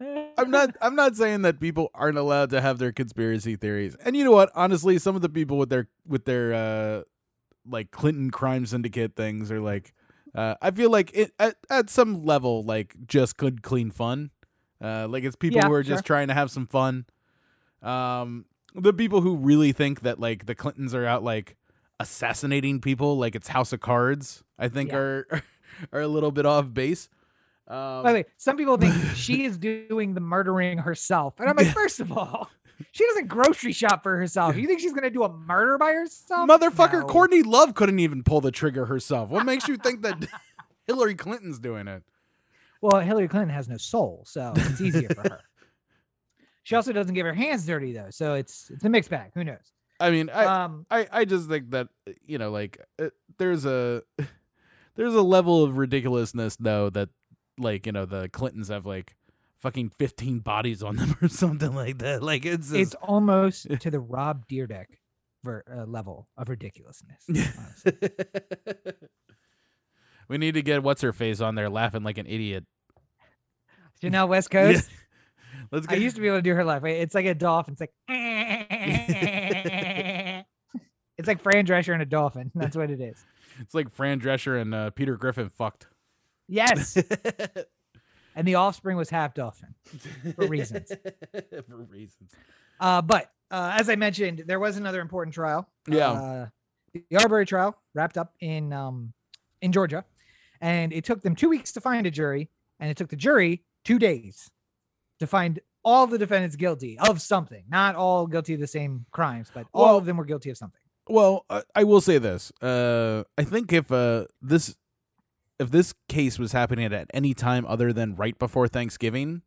I'm not I'm not saying that people aren't allowed to have their conspiracy theories. And you know what? Honestly, some of the people with their with their uh like Clinton crime syndicate things are like uh I feel like it at, at some level like just good clean fun. Uh, like it's people Yeah, who are sure. just trying to have some fun. Um, the people who really think that like the Clintons are out like assassinating people, like it's House of Cards, I think Yeah. are are a little bit off base. Um, By the way, some people think she is doing the murdering herself. And I'm like, first of all, she doesn't grocery shop for herself. You think she's gonna do a murder by herself? Motherfucker, No. Courtney Love couldn't even pull the trigger herself. What makes you think that Hillary Clinton's doing it? Well, Hillary Clinton has no soul, so it's easier for her. She also doesn't get her hands dirty though, so it's it's a mixed bag. Who knows? I mean, I, um, I, I just think that you know, like, uh, there's a there's a level of ridiculousness though that, like, you know, the Clintons have like fucking 15 bodies on them or something like that. Like, it's it's almost to the Rob Dyrdek ver- uh, level of ridiculousness. we need to get what's her face on there laughing like an idiot. Chanel West Coast. Let's I used to be able to do her laugh. It's like a dolphin. It's like it's like Fran Drescher and a dolphin. That's what it is. it's like Fran Drescher and uh, Peter Griffin fucked. Yes, and the offspring was half dolphin. For reasons. For reasons. Uh, but uh, as I mentioned, there was another important trial. Yeah. Uh, the Arbery trial wrapped up in um, in Georgia, and it took them two weeks to find a jury, and it took the jury two days to find all the defendants guilty of something. Not all guilty of the same crimes, but all Well- of them were guilty of something. Well, I, I will say this. Uh, I think if uh, this if this case was happening at any time other than right before Thanksgiving,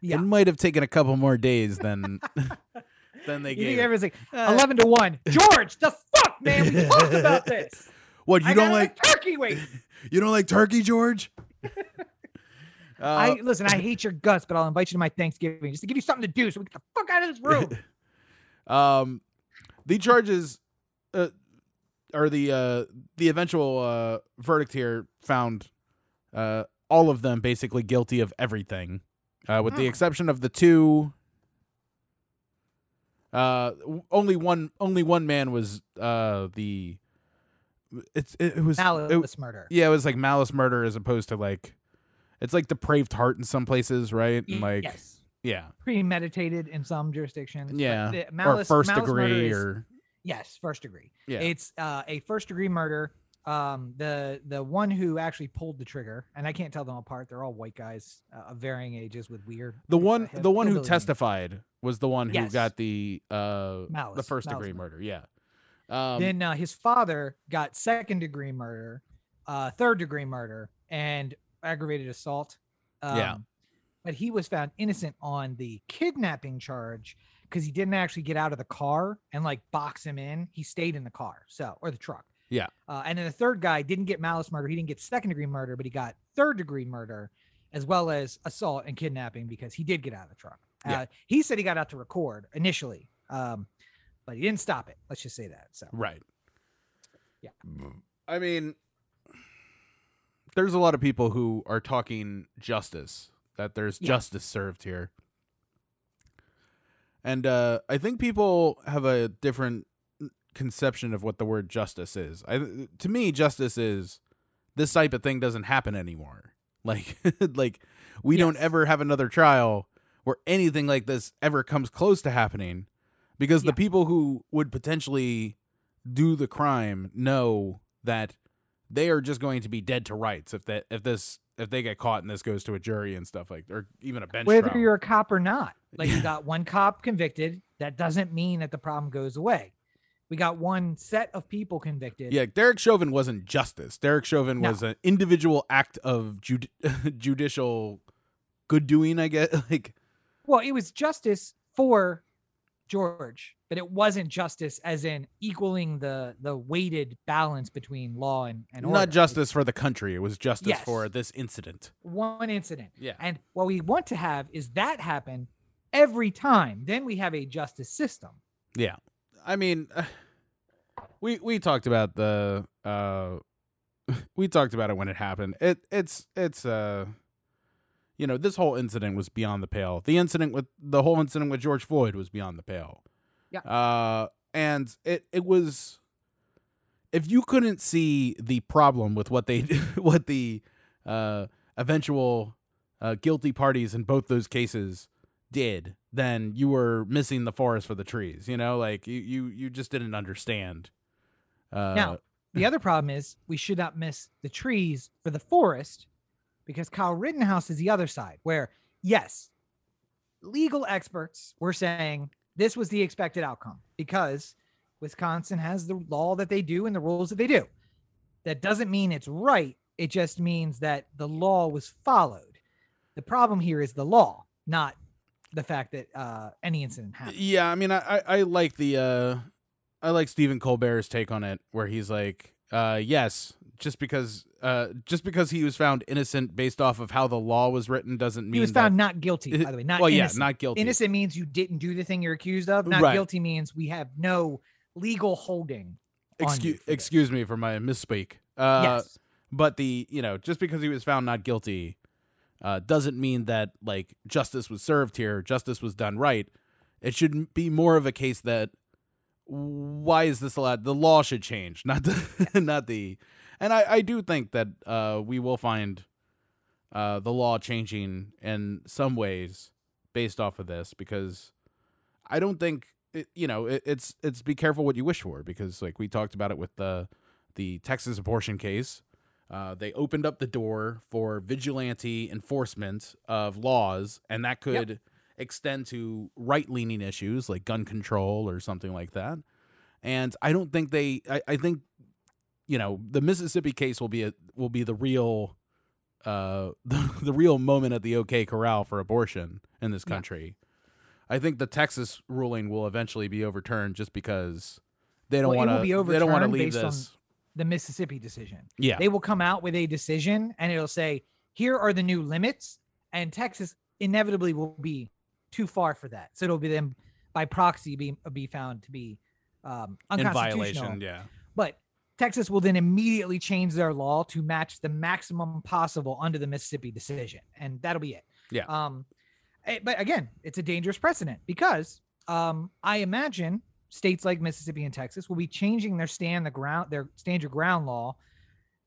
Yeah. it might have taken a couple more days than than they You gave. everyone's like Uh, eleven to one? George, the fuck, man, we talked about this. what you I don't like? turkey wait. You don't like turkey, George? uh, I listen. I hate your guts, but I'll invite you to my Thanksgiving just to give you something to do, so we get the fuck out of this room. um, the charges, uh, or the uh, the eventual uh, verdict here found uh, all of them basically guilty of everything, uh, with the Hmm. exception of the two. Uh, only one, only one man was uh the. It's it, it was it- Malice murder. yeah, it was like malice murder as opposed to like, it's like depraved heart in some places, right? And like, yes, yeah, premeditated in some jurisdictions. yeah, the or malice- first malice degree, is- or yes, first degree. yeah, It's uh, a first degree murder. Um, the the one who actually pulled the trigger, and I can't tell them apart. They're all white guys uh, of varying ages with weird. The one, the one who testified was the one who Yes. got the uh the first malice degree murder. murder. Yeah. Um, then uh, his father got second degree murder, uh, third degree murder, and aggravated assault. Yeah. Um, But he was found innocent on the kidnapping charge because he didn't actually get out of the car and like box him in. He stayed in the car, so or the truck. Yeah. Uh, and then the third guy didn't get malice murder. He didn't get second degree murder, but he got third degree murder as well as assault and kidnapping because he did get out of the truck. Yeah. Uh, he said he got out to record initially, um, but he didn't stop it. Let's just say that. So right. Yeah. I mean, there's a lot of people who are talking justice. That there's Yeah. justice served here. And uh, I think people have a different conception of what the word justice is. I, to me, justice is this type of thing doesn't happen anymore. Like, like we don't ever have another trial where anything like this ever comes close to happening, because Yeah. the people who would potentially do the crime know that they are just going to be dead to rights if that if this if they get caught and this goes to a jury and stuff like or even a bench whether trial. you're a cop or not. Like you got one cop convicted, that doesn't mean that the problem goes away. We got one set of people convicted. Yeah, Derek Chauvin wasn't justice. Derek Chauvin No. was an individual act of judi- judicial good doing, I guess. Like, Well, it was justice for George, but it wasn't justice as in equaling the the weighted balance between law and, and order. not justice for the country. It was justice Yes. for this incident. one incident. Yeah. And what we want to have is that happen every time. Then we have a justice system. Yeah. I mean, we we talked about the uh we talked about it when it happened. It it's it's uh you know, this whole incident was beyond the pale. The incident with the whole incident with George Floyd was beyond the pale. Yeah. Uh and it it was if you couldn't see the problem with what they what the uh eventual uh, guilty parties in both those cases did, then you were missing the forest for the trees. You know, like you you, you just didn't understand. Uh, Now, the other problem is we should not miss the trees for the forest because Kyle Rittenhouse is the other side, where, yes, legal experts were saying this was the expected outcome because Wisconsin has the law that they do and the rules that they do. That doesn't mean it's right. It just means that the law was followed. The problem here is the law, not the fact that uh, any incident happened. Yeah, I mean, I, I, I like the uh, I like Stephen Colbert's take on it, where he's like, uh, yes, just because uh, just because he was found innocent based off of how the law was written doesn't mean He was found not guilty, by the way. Not well, innocent. yeah, not guilty. innocent means you didn't do the thing you're accused of. Not Right. guilty means we have no legal holding. you Excuse this. excuse me for my misspeak. Uh, yes. but the you know just because he was found not guilty uh, doesn't mean that like justice was served here justice was done right. It should be more of a case that why is this allowed the law should change not the not the and i i do think that uh we will find uh the law changing in some ways based off of this because i don't think it, you know it, it's it's be careful what you wish for because like we talked about it with the the texas abortion case uh, they opened up the door for vigilante enforcement of laws, and that could extend to right leaning issues like gun control or something like that. And I don't think they. I, I think, you know, the Mississippi case will be a will be the real, uh, the, the real moment at the OK Corral for abortion in this Yeah. country. I think the Texas ruling will eventually be overturned just because they don't Well, want to. They don't want to leave this. The Mississippi decision. Yeah. They will come out with a decision and it'll say, here are the new limits. And Texas inevitably will be too far for that. So it'll be them by proxy be, be found to be um, in unconstitutional. violation. Yeah. But Texas will then immediately change their law to match the maximum possible under the Mississippi decision, and that'll be it. Yeah. Um, eh, but again, it's a dangerous precedent because um, I imagine states like Mississippi and Texas will be changing their stand the ground their stand your ground law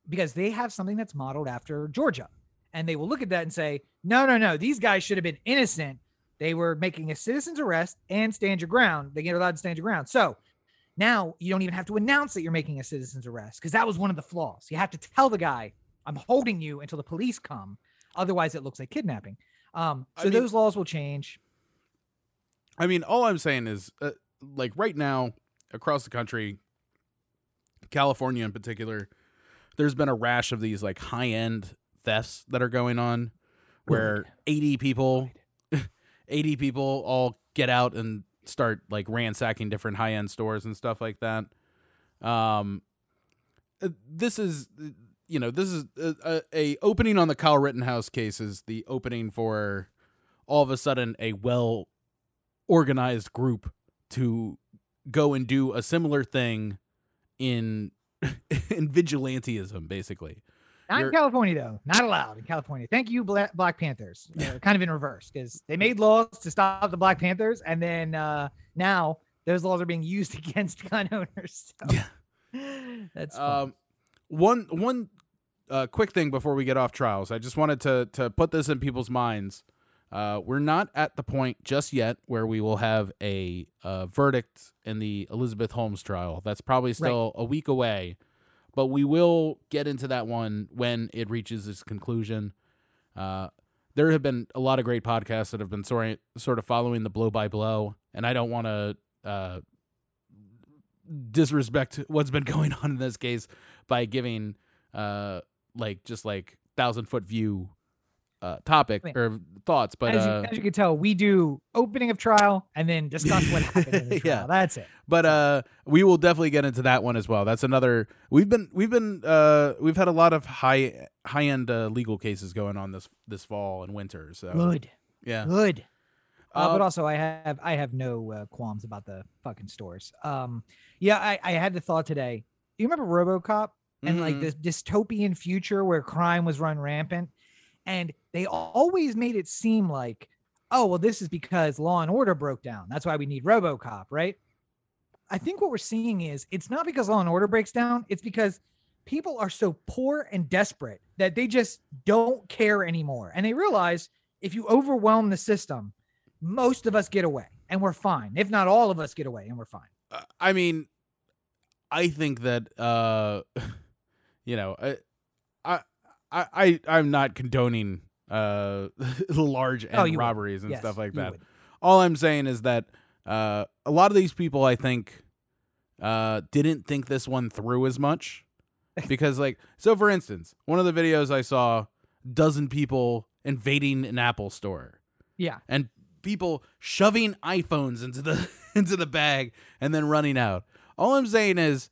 because they have something that's modeled after Georgia, and they will look at that and say, no, no, no, these guys should have been innocent. They were making a citizen's arrest and stand your ground. They get allowed to stand your ground. So now you don't even have to announce that you're making a citizen's arrest because that was one of the flaws. You have to tell the guy, I'm holding you until the police come. Otherwise, it looks like kidnapping. Um, I so mean- those laws will change. I mean, all I'm saying is, uh, like right now across the country, California in particular, there's been a rash of these like high end thefts that are going on, where Good. 80 people, 80 people all get out and start like ransacking different high end stores and stuff like that. Um, uh, this is, uh, you know, this is a, a, a opening on the Kyle Rittenhouse case is the opening for all of a sudden a well organized group to go and do a similar thing in in vigilantism basically Not You're- in California, though. Not allowed in California. Thank you, Black, Black Panthers. Uh, kind of in reverse because they made laws to stop the Black Panthers, and then uh, now those laws are being used against gun owners. So. That's um one one uh, quick thing before we get off trials i just wanted to to put this in people's minds uh, we're not at the point just yet where we will have a uh, verdict in the Elizabeth Holmes trial. That's probably still a week away, but we will get into that one when it reaches its conclusion. Uh, there have been a lot of great podcasts that have been sort sort of following the blow by blow, and I don't want to uh, disrespect what's been going on in this case by giving uh, like just like thousand foot view uh, topic or thoughts, but as, uh, you, as you can tell, we do opening of trial and then discuss what happened in the trial. Yeah. That's it. but uh we will definitely get into that one as well that's another we've been we've been uh we've had a lot of high high end uh, legal cases going on this this fall and winter so Good, yeah good. Uh, Uh, but also, I have I have no uh, qualms about the fucking stores. Um, yeah, I, I had the thought today. You remember RoboCop and like mhm. this dystopian future where crime was run rampant, and they always made it seem like, oh well, this is because Law and Order broke down. That's why we need RoboCop, right? I think what we're seeing is it's not because Law and Order breaks down. It's because people are so poor and desperate that they just don't care anymore. And they realize if you overwhelm the system, most of us get away and we're fine. If not all of us get away and we're fine. Uh, I mean, I think that uh, you know, I, I, I, I'm not condoning uh large Oh, end you would. robberies and Yes, stuff like that. would. All I'm saying is that uh, a lot of these people, I think, uh, didn't think this one through as much because, like, so for instance, one of the videos I saw, dozen people invading an Apple store Yeah. and people shoving iPhones into the into the bag and then running out. All I'm saying is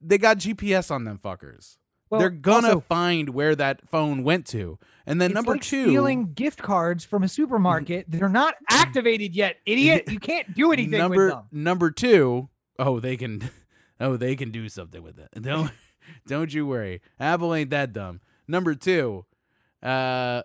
they got GPS on them fuckers. Well, They're gonna also, find where that phone went to. And then number like two, stealing gift cards from a supermarket. They're not activated yet, idiot. You can't do anything number with them. number two, oh they can, oh they can do something with it. Don't don't you worry. Apple ain't that dumb. Number two, uh,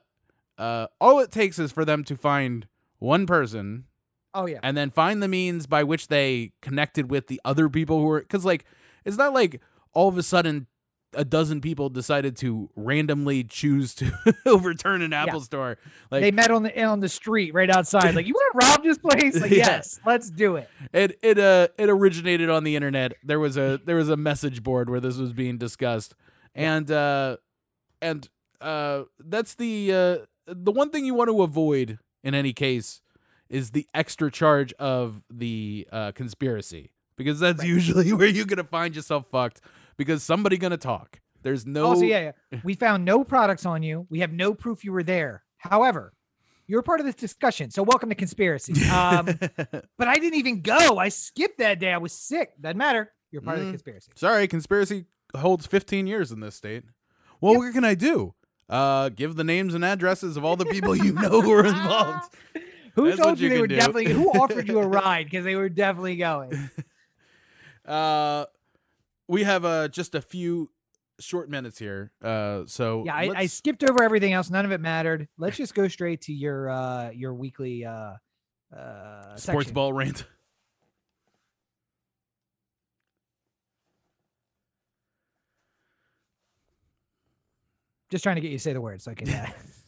uh, all it takes is for them to find one person Oh yeah. and then find the means by which they connected with the other people who are because like it's not like all of a sudden a dozen people decided to randomly choose to overturn an Apple store. Like they met on the on the street right outside. Like, you want to rob this place? Like, Yeah. yes, let's do it. it it uh it originated on the internet. There was a there was a message board where this was being discussed, and uh and uh that's the uh the one thing you want to avoid in any case is the extra charge of the uh conspiracy because that's Right. usually where you're gonna find yourself fucked because somebody gonna talk. There's no Also, yeah, yeah, we found no products on you. We have no proof you were there. However, you're part of this discussion, so welcome to conspiracy. Um, but I didn't even go. I skipped that day. I was sick. Doesn't matter. You're part of Mm. the conspiracy. Sorry, conspiracy holds 15 years in this state. Well, what can I do? Uh, give the names and addresses of all the people you know who are involved. Who That's told you you they were do. definitely? Who offered you a ride because they were definitely going? Uh, we have uh just a few short minutes here. Uh, so Yeah, I, I skipped over everything else. None of it mattered. Let's just go straight to your uh your weekly uh uh sports section. ball rant. Just trying to get you to say the word so I can uh,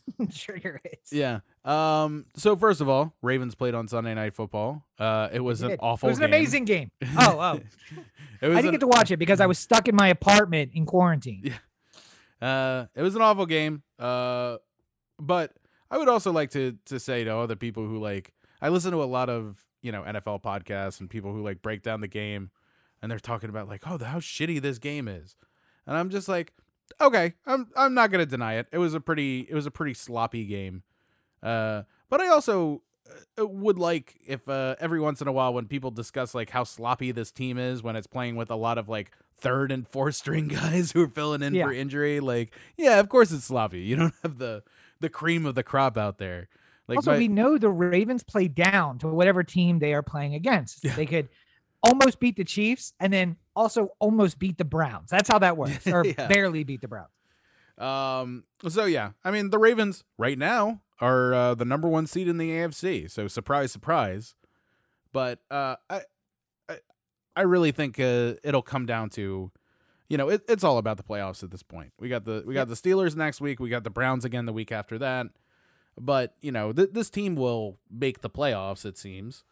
trigger it. Yeah. Um. So first of all, Ravens played on Sunday Night Football. Uh, it was an awful. It was an game. amazing game. Oh, oh. it was I didn't an- get to watch it because I was stuck in my apartment in quarantine. Yeah. Uh, it was an awful game. Uh, but I would also like to to say to other people who like I listen to a lot of you know NFL podcasts and people who like break down the game, and they're talking about like oh how shitty this game is, and I'm just like okay I'm I'm not gonna deny it. It was a pretty it was a pretty sloppy game. Uh, but I also uh, would like if uh, every once in a while when people discuss like how sloppy this team is when it's playing with a lot of like third and fourth string guys who are filling in Yeah. for injury like yeah of course it's sloppy you don't have the the cream of the crop out there like also, my- we know the Ravens play down to whatever team they are playing against. Yeah. They could almost beat the Chiefs and then also almost beat the Browns. That's how that works, or Yeah. barely beat the Browns. Um. So yeah, I mean the Ravens right now are uh, the number one seed in the AFC. So surprise, surprise. But uh, I, I, I really think uh, it'll come down to, you know, it, it's all about the playoffs at this point. We got the we got the Steelers next week. We got the Browns again the week after that. But you know, th- this team will make the playoffs. It seems.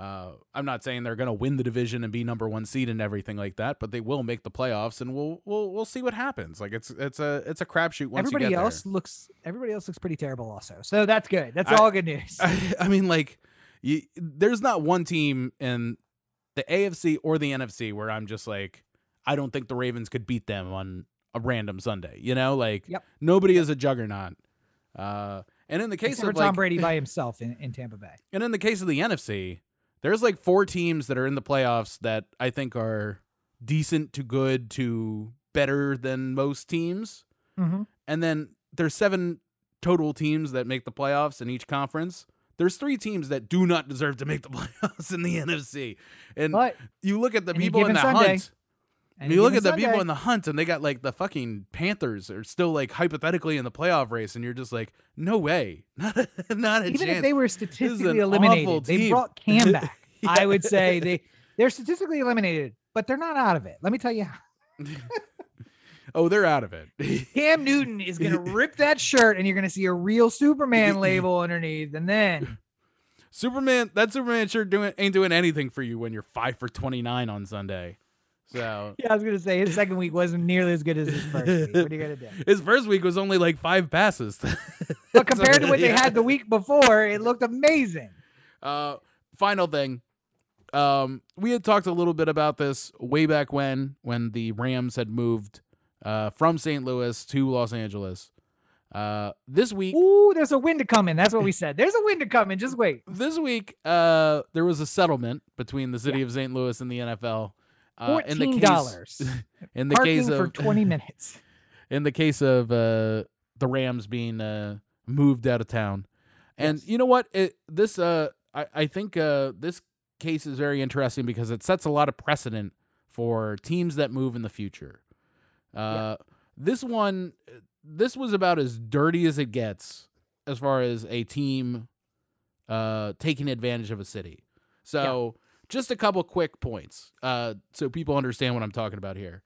Uh, I'm not saying they're going to win the division and be number one seed and everything like that, but they will make the playoffs, and we'll we'll we'll see what happens. Like it's it's a it's a crapshoot once everybody else looks everybody else looks pretty terrible also. So that's good. That's I- all good news. I, I mean, like, you, there's not one team in the AFC or the NFC where I'm just like, I don't think the Ravens could beat them on a random Sunday. You know, like Yep. nobody is a juggernaut. Uh, and in the case Except of Tom like, Brady by himself in, in Tampa Bay. And in the case of the NFC, there's like four teams that are in the playoffs that I think are decent to good to better than most teams. Mhm. And then there's seven total teams that make the playoffs in each conference. There's three teams that do not deserve to make the playoffs in the NFC. And But you look at the people in the Sunday, hunt. Any You look at the people in the hunt and they got like the fucking Panthers are still like hypothetically in the playoff race and you're just like, no way. Not a, not a even chance. if they were statistically eliminated, they brought Cam back. Yeah. I would say they they're statistically eliminated, but they're not out of it. Let me tell you how. oh, they're out of it. Cam Newton is gonna rip that shirt, and you're gonna see a real Superman label underneath, and then Superman, that Superman shirt doing ain't doing anything for you when you're five for twenty nine on Sunday. So yeah, I was gonna say his second week wasn't nearly as good as his first week. What are you gonna do? his first week was only like five passes. But compared to what they had the week before, it looked amazing. Uh, final thing. Um, we had talked a little bit about this way back when, when the Rams had moved uh, from St. Louis to Los Angeles. Uh, this week, Ooh, there's a wind to come in. That's what we said. There's a wind to come in. Just wait. this week, uh, there was a settlement between the city of St. Louis and the NFL. Uh, in the case, in the Parking case for of 20 minutes. in the case of uh, the Rams being uh, moved out of town. And Yes. you know what? It, this uh, I, I think uh, this case is very interesting because it sets a lot of precedent for teams that move in the future. Uh, This one, this was about as dirty as it gets as far as a team uh, taking advantage of a city. So, just a couple quick points uh, so people understand what I'm talking about here.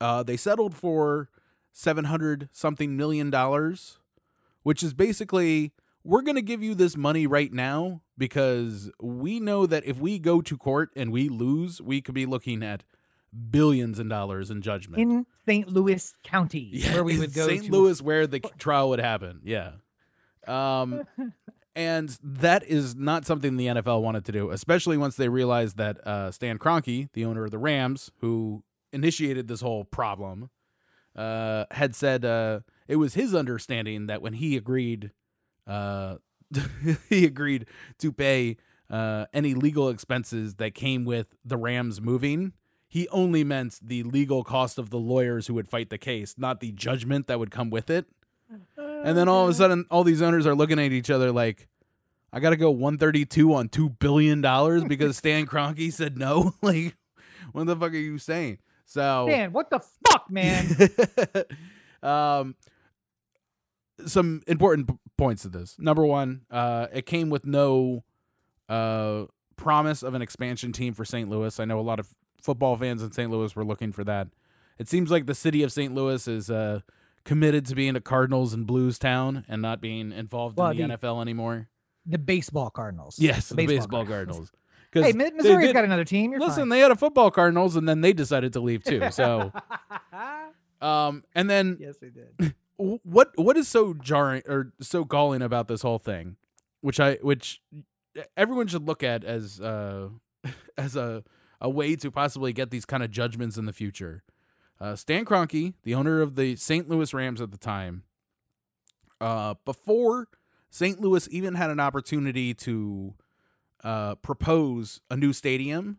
Uh, they settled for 700 something million dollars, which is basically we're going to give you this money right now because we know that if we go to court and we lose, we could be looking at billions in dollars in judgment. In St. Louis County, Yeah, where we would go St. Louis, where the trial would happen. Yeah. Um, and that is not something the NFL wanted to do, especially once they realized that uh, Stan Kroenke, the owner of the Rams, who initiated this whole problem, uh, had said uh, it was his understanding that when he agreed, uh, he agreed to pay uh, any legal expenses that came with the Rams moving. He only meant the legal cost of the lawyers who would fight the case, not the judgment that would come with it. And then all of a sudden, all these owners are looking at each other like, I got to go 132 on $2 billion because Stan Kroenke said no. like, what the fuck are you saying? So, Man, what the fuck, man? um, some important p- points to this. Number one, uh, it came with no uh, promise of an expansion team for St. Louis. I know a lot of football fans in St. Louis were looking for that. It seems like the city of St. Louis is uh, committed to being a Cardinals and Blues town and not being involved Well, in the, the- NFL anymore. the baseball Cardinals. Yes, the baseball, Cardinals. 'Cause Hey, Missouri's did- got another team. You're Listen, fine. they had a football Cardinals and then they decided to leave too. So, um, and then yes, they did. what what is so jarring or so galling about this whole thing which i which everyone should look at as uh as a a way to possibly get these kind of judgments in the future uh stan Kroenke, the owner of the st louis rams at the time uh before st louis even had an opportunity to uh propose a new stadium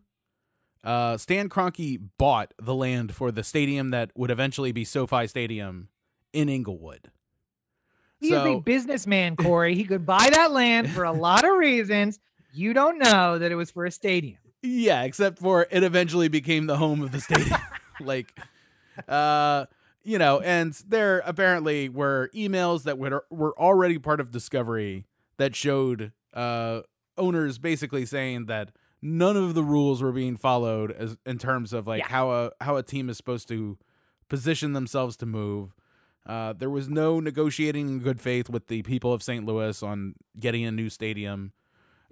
uh, Stan Kroenke bought the land for the stadium that would eventually be SoFi Stadium in Inglewood. He is a businessman, Corey. He could buy that land for a lot of reasons. You don't know that it was for a stadium. Yeah, except for it eventually became the home of the stadium. like, uh, you know, and there apparently were emails that were were already part of Discovery that showed uh owners basically saying that none of the rules were being followed as in terms of like Yeah. how a how a team is supposed to position themselves to move. Uh, there was no negotiating in good faith with the people of St. Louis on getting a new stadium.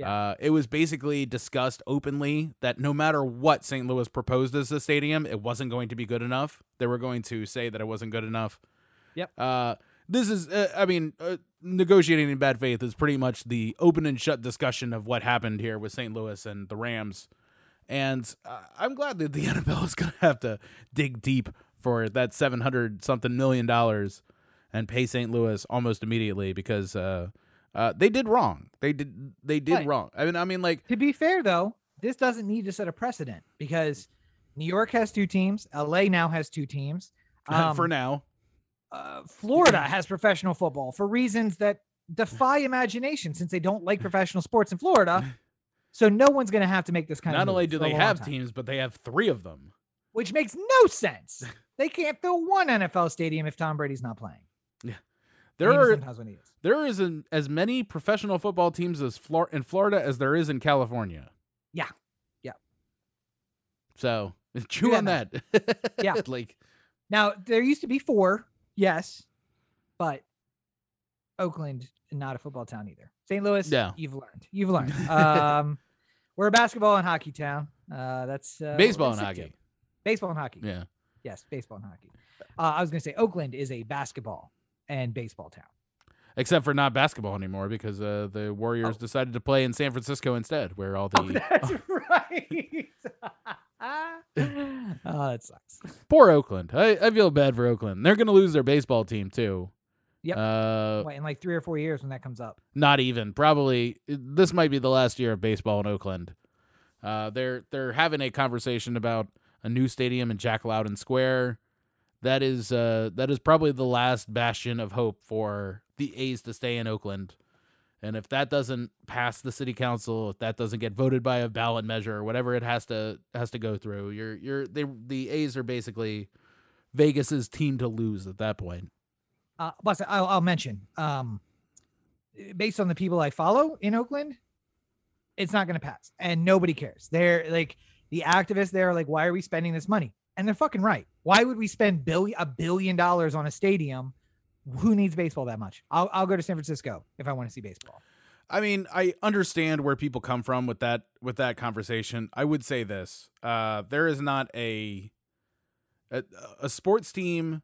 Yeah. Uh, it was basically discussed openly that no matter what St. Louis proposed as a stadium, it wasn't going to be good enough. They were going to say that it wasn't good enough. Yep. Uh, this is, uh, I mean, uh, negotiating in bad faith is pretty much the open and shut discussion of what happened here with St. Louis and the Rams. And uh, I'm glad that the NFL is going to have to dig deep for that 700 something million dollars and pay St. Louis almost immediately because uh, they did wrong. They did they did Right. wrong. I mean, I mean, like To be fair, though, this doesn't need to set a precedent because New York has two teams. LA now has two teams. Um, for now, uh, Florida has professional football for reasons that defy imagination since they don't like professional sports in Florida. So no one's going to have to make this kind not of Not only do they have time, teams, but they have three of them. which makes no sense. They can't fill one NFL stadium if Tom Brady's not playing. There are sometimes when is. there is an, as many professional football teams as Flor- in Florida as there is in California. Yeah. Yeah. So chew that on that. Yeah. like Now there used to be four, yes, but Oakland not a football town either. St. Louis, Yeah. you've learned. You've learned. Um, we're a basketball and hockey town. Uh, that's uh, Baseball and hockey. Baseball and hockey. Yeah. Yes, baseball and hockey. Uh, I was gonna say Oakland is a basketball and baseball town. Except for not basketball anymore because uh, the Warriors Oh. decided to play in San Francisco instead, where all the Oh, that's right. oh, that sucks. poor Oakland. I, I feel bad for Oakland. They're going to lose their baseball team too. Yep. Uh, Wait, in like three or four years when that comes up. not even. Probably this might be the last year of baseball in Oakland. Uh, they're they're having a conversation about a new stadium in Jack London Square. That is uh that is probably the last bastion of hope for the A's to stay in Oakland. And if that doesn't pass the city council, if that doesn't get voted by a ballot measure or whatever it has to has to go through, you're you're they the A's are basically Vegas's team to lose at that point. Uh, plus, I'll, I'll mention, um, based on the people I follow in Oakland, it's not going to pass, and nobody cares. They're like the activists. They're like, why are we spending this money? And they're fucking right. Why would we spend billion a billion dollars on a stadium? Who needs baseball that much? I'll I'll go to San Francisco if I want to see baseball. I mean, I understand where people come from with that with that conversation. I would say this: uh, there is not a, a a sports team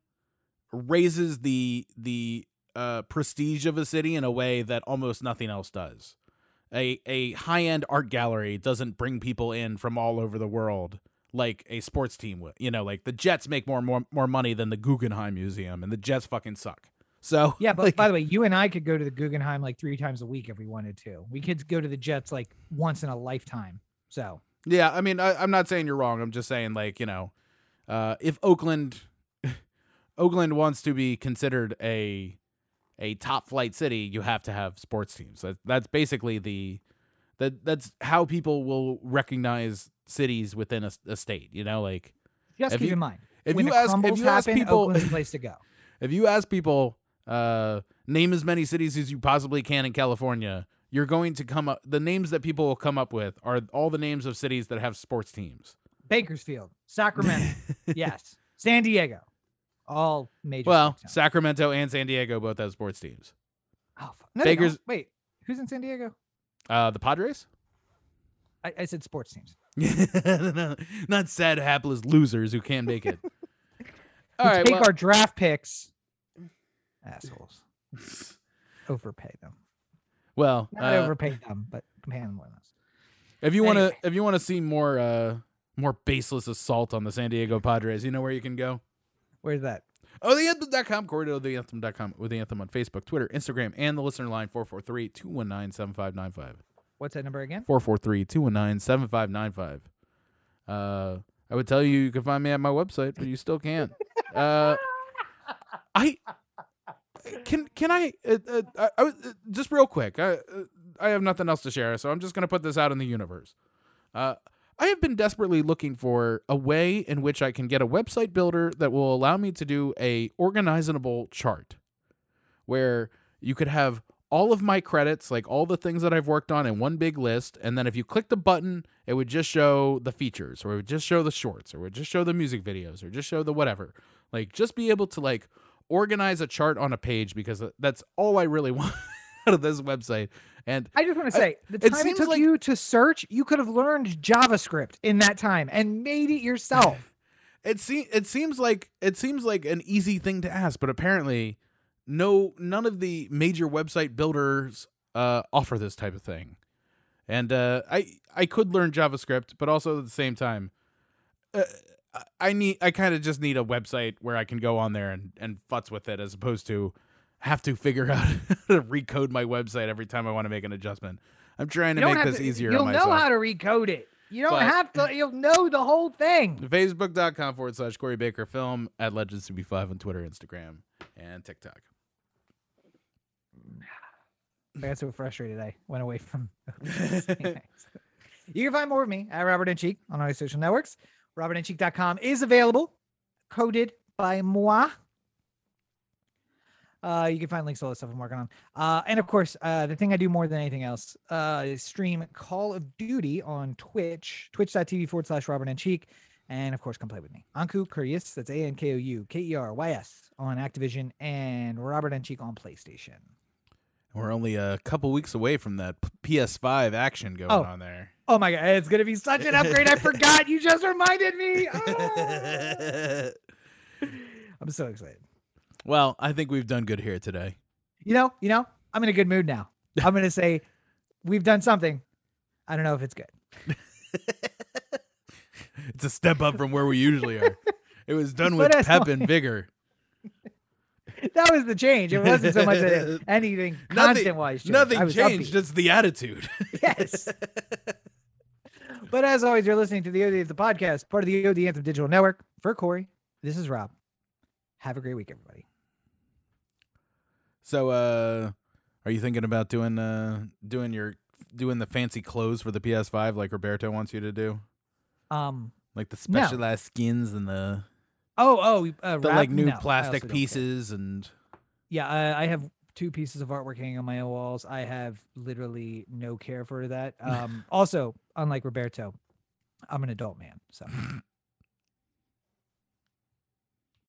raises the the uh, prestige of a city in a way that almost nothing else does. A a high end art gallery doesn't bring people in from all over the world like a sports team would. You know, like the Jets make more more more money than the Guggenheim Museum, and the Jets fucking suck. So Yeah, but like, by the way, you and I could go to the Guggenheim like three times a week if we wanted to. We could go to the Jets like once in a lifetime. So Yeah, I mean, I, I'm not saying you're wrong. I'm just saying, like, you know, uh, if Oakland, Oakland wants to be considered a a top flight city, you have to have sports teams. That, that's basically the that that's how people will recognize cities within a, a state. You know, like just keep you- in mind if when you ask if you ask people Oakland's place to go. if you ask people uh, name as many cities as you possibly can in California, you're going to come up. The names that people will come up with are all the names of cities that have sports teams. Bakersfield, Sacramento, yes, San Diego, all major. Well. Sacramento and San Diego both have sports teams. oh, fuck. No, Baker's- Wait, who's in San Diego? Uh, the Padres? I, I said sports teams. Not sad, hapless losers who can't make it. We All right. take well- our draft picks. Assholes. Overpay them. well, Not uh, overpay them, but pay them us. if you want to, if you want to see more, uh, more baseless assault on the San Diego Padres, you know where you can go. Where's that? Oh, the anthem.com, corridor, the anthem.com, with the anthem on Facebook, Twitter, Instagram, and the listener line 443 219 7595. What's that number again? 443 219 7595. Uh, I would tell you you can find me at my website, but you still can't. Uh, I can can I uh, uh, I, I uh, just real quick. I uh, I have nothing else to share, so I'm just gonna put this out in the universe. Uh, I have been desperately looking for a way in which I can get a website builder that will allow me to do a organizable chart, where you could have all of my credits, like all the things that I've worked on, in one big list, and then if you click the button, it would just show the features, or it would just show the shorts, or it would just show the music videos, or just show the whatever. Like just be able to like organize a chart on a page because that's all I really want out of this website. And I just want to say the it time it, seems took like- you to search, you could have learned JavaScript in that time and made it yourself. it se- it seems like it seems like an easy thing to ask, but apparently no none of the major website builders uh, offer this type of thing. And uh, I I could learn JavaScript, but also at the same time, uh, I- I need I kind of just need a website where I can go on there and and futz with it, as opposed to have to figure out how to recode my website every time I want to make an adjustment. I'm trying to make this to- easier You'll know how to recode it. You don't But- have to. You'll know the whole thing. Facebook.com forward slash Corey Baker Film at Legends to Be Five on Twitter, Instagram, and TikTok. I got so frustrated I went away from. you can find more of me at Robert and Cheek on all social networks. RobertandCheek.com is available, coded by moi. Uh, you can find links to all the stuff I'm working on. Uh, and of course, uh, the thing I do more than anything else uh, is stream Call of Duty on Twitch, twitch.tv forward slash Robert and Cheek. And of course, come play with me. Ankou Curious, that's A N K O U K E R Y S on Activision and Robert Encheek on PlayStation. We're only a couple weeks away from that PS5 action going Oh. on there. Oh my god, it's gonna be such an upgrade. I forgot. You just reminded me. Ah. I'm so excited. Well, I think we've done good here today. You know, you know, I'm in a good mood now. I'm gonna say we've done something. I don't know if it's good. It's a step up from where we usually are. It was done with pep and vigor. That was the change. It wasn't so much anything Nothing- content wise. Nothing was changed, upbeat. just the attitude. Yes. but as always, you're listening to the OD of the podcast, part of the OD Anthem Digital Network. For Corey, this is Rob. Have a great week, everybody. So uh are you thinking about doing uh doing your doing the fancy clothes for the PS5 like Roberto wants you to do? Um. Like the No. specialized skins and the Oh, oh, uh, the wrap- like new no, plastic pieces and Yeah, I, I have two pieces of artwork hanging on my walls. I have literally no care for that. Um, also, unlike Roberto, I'm an adult man, so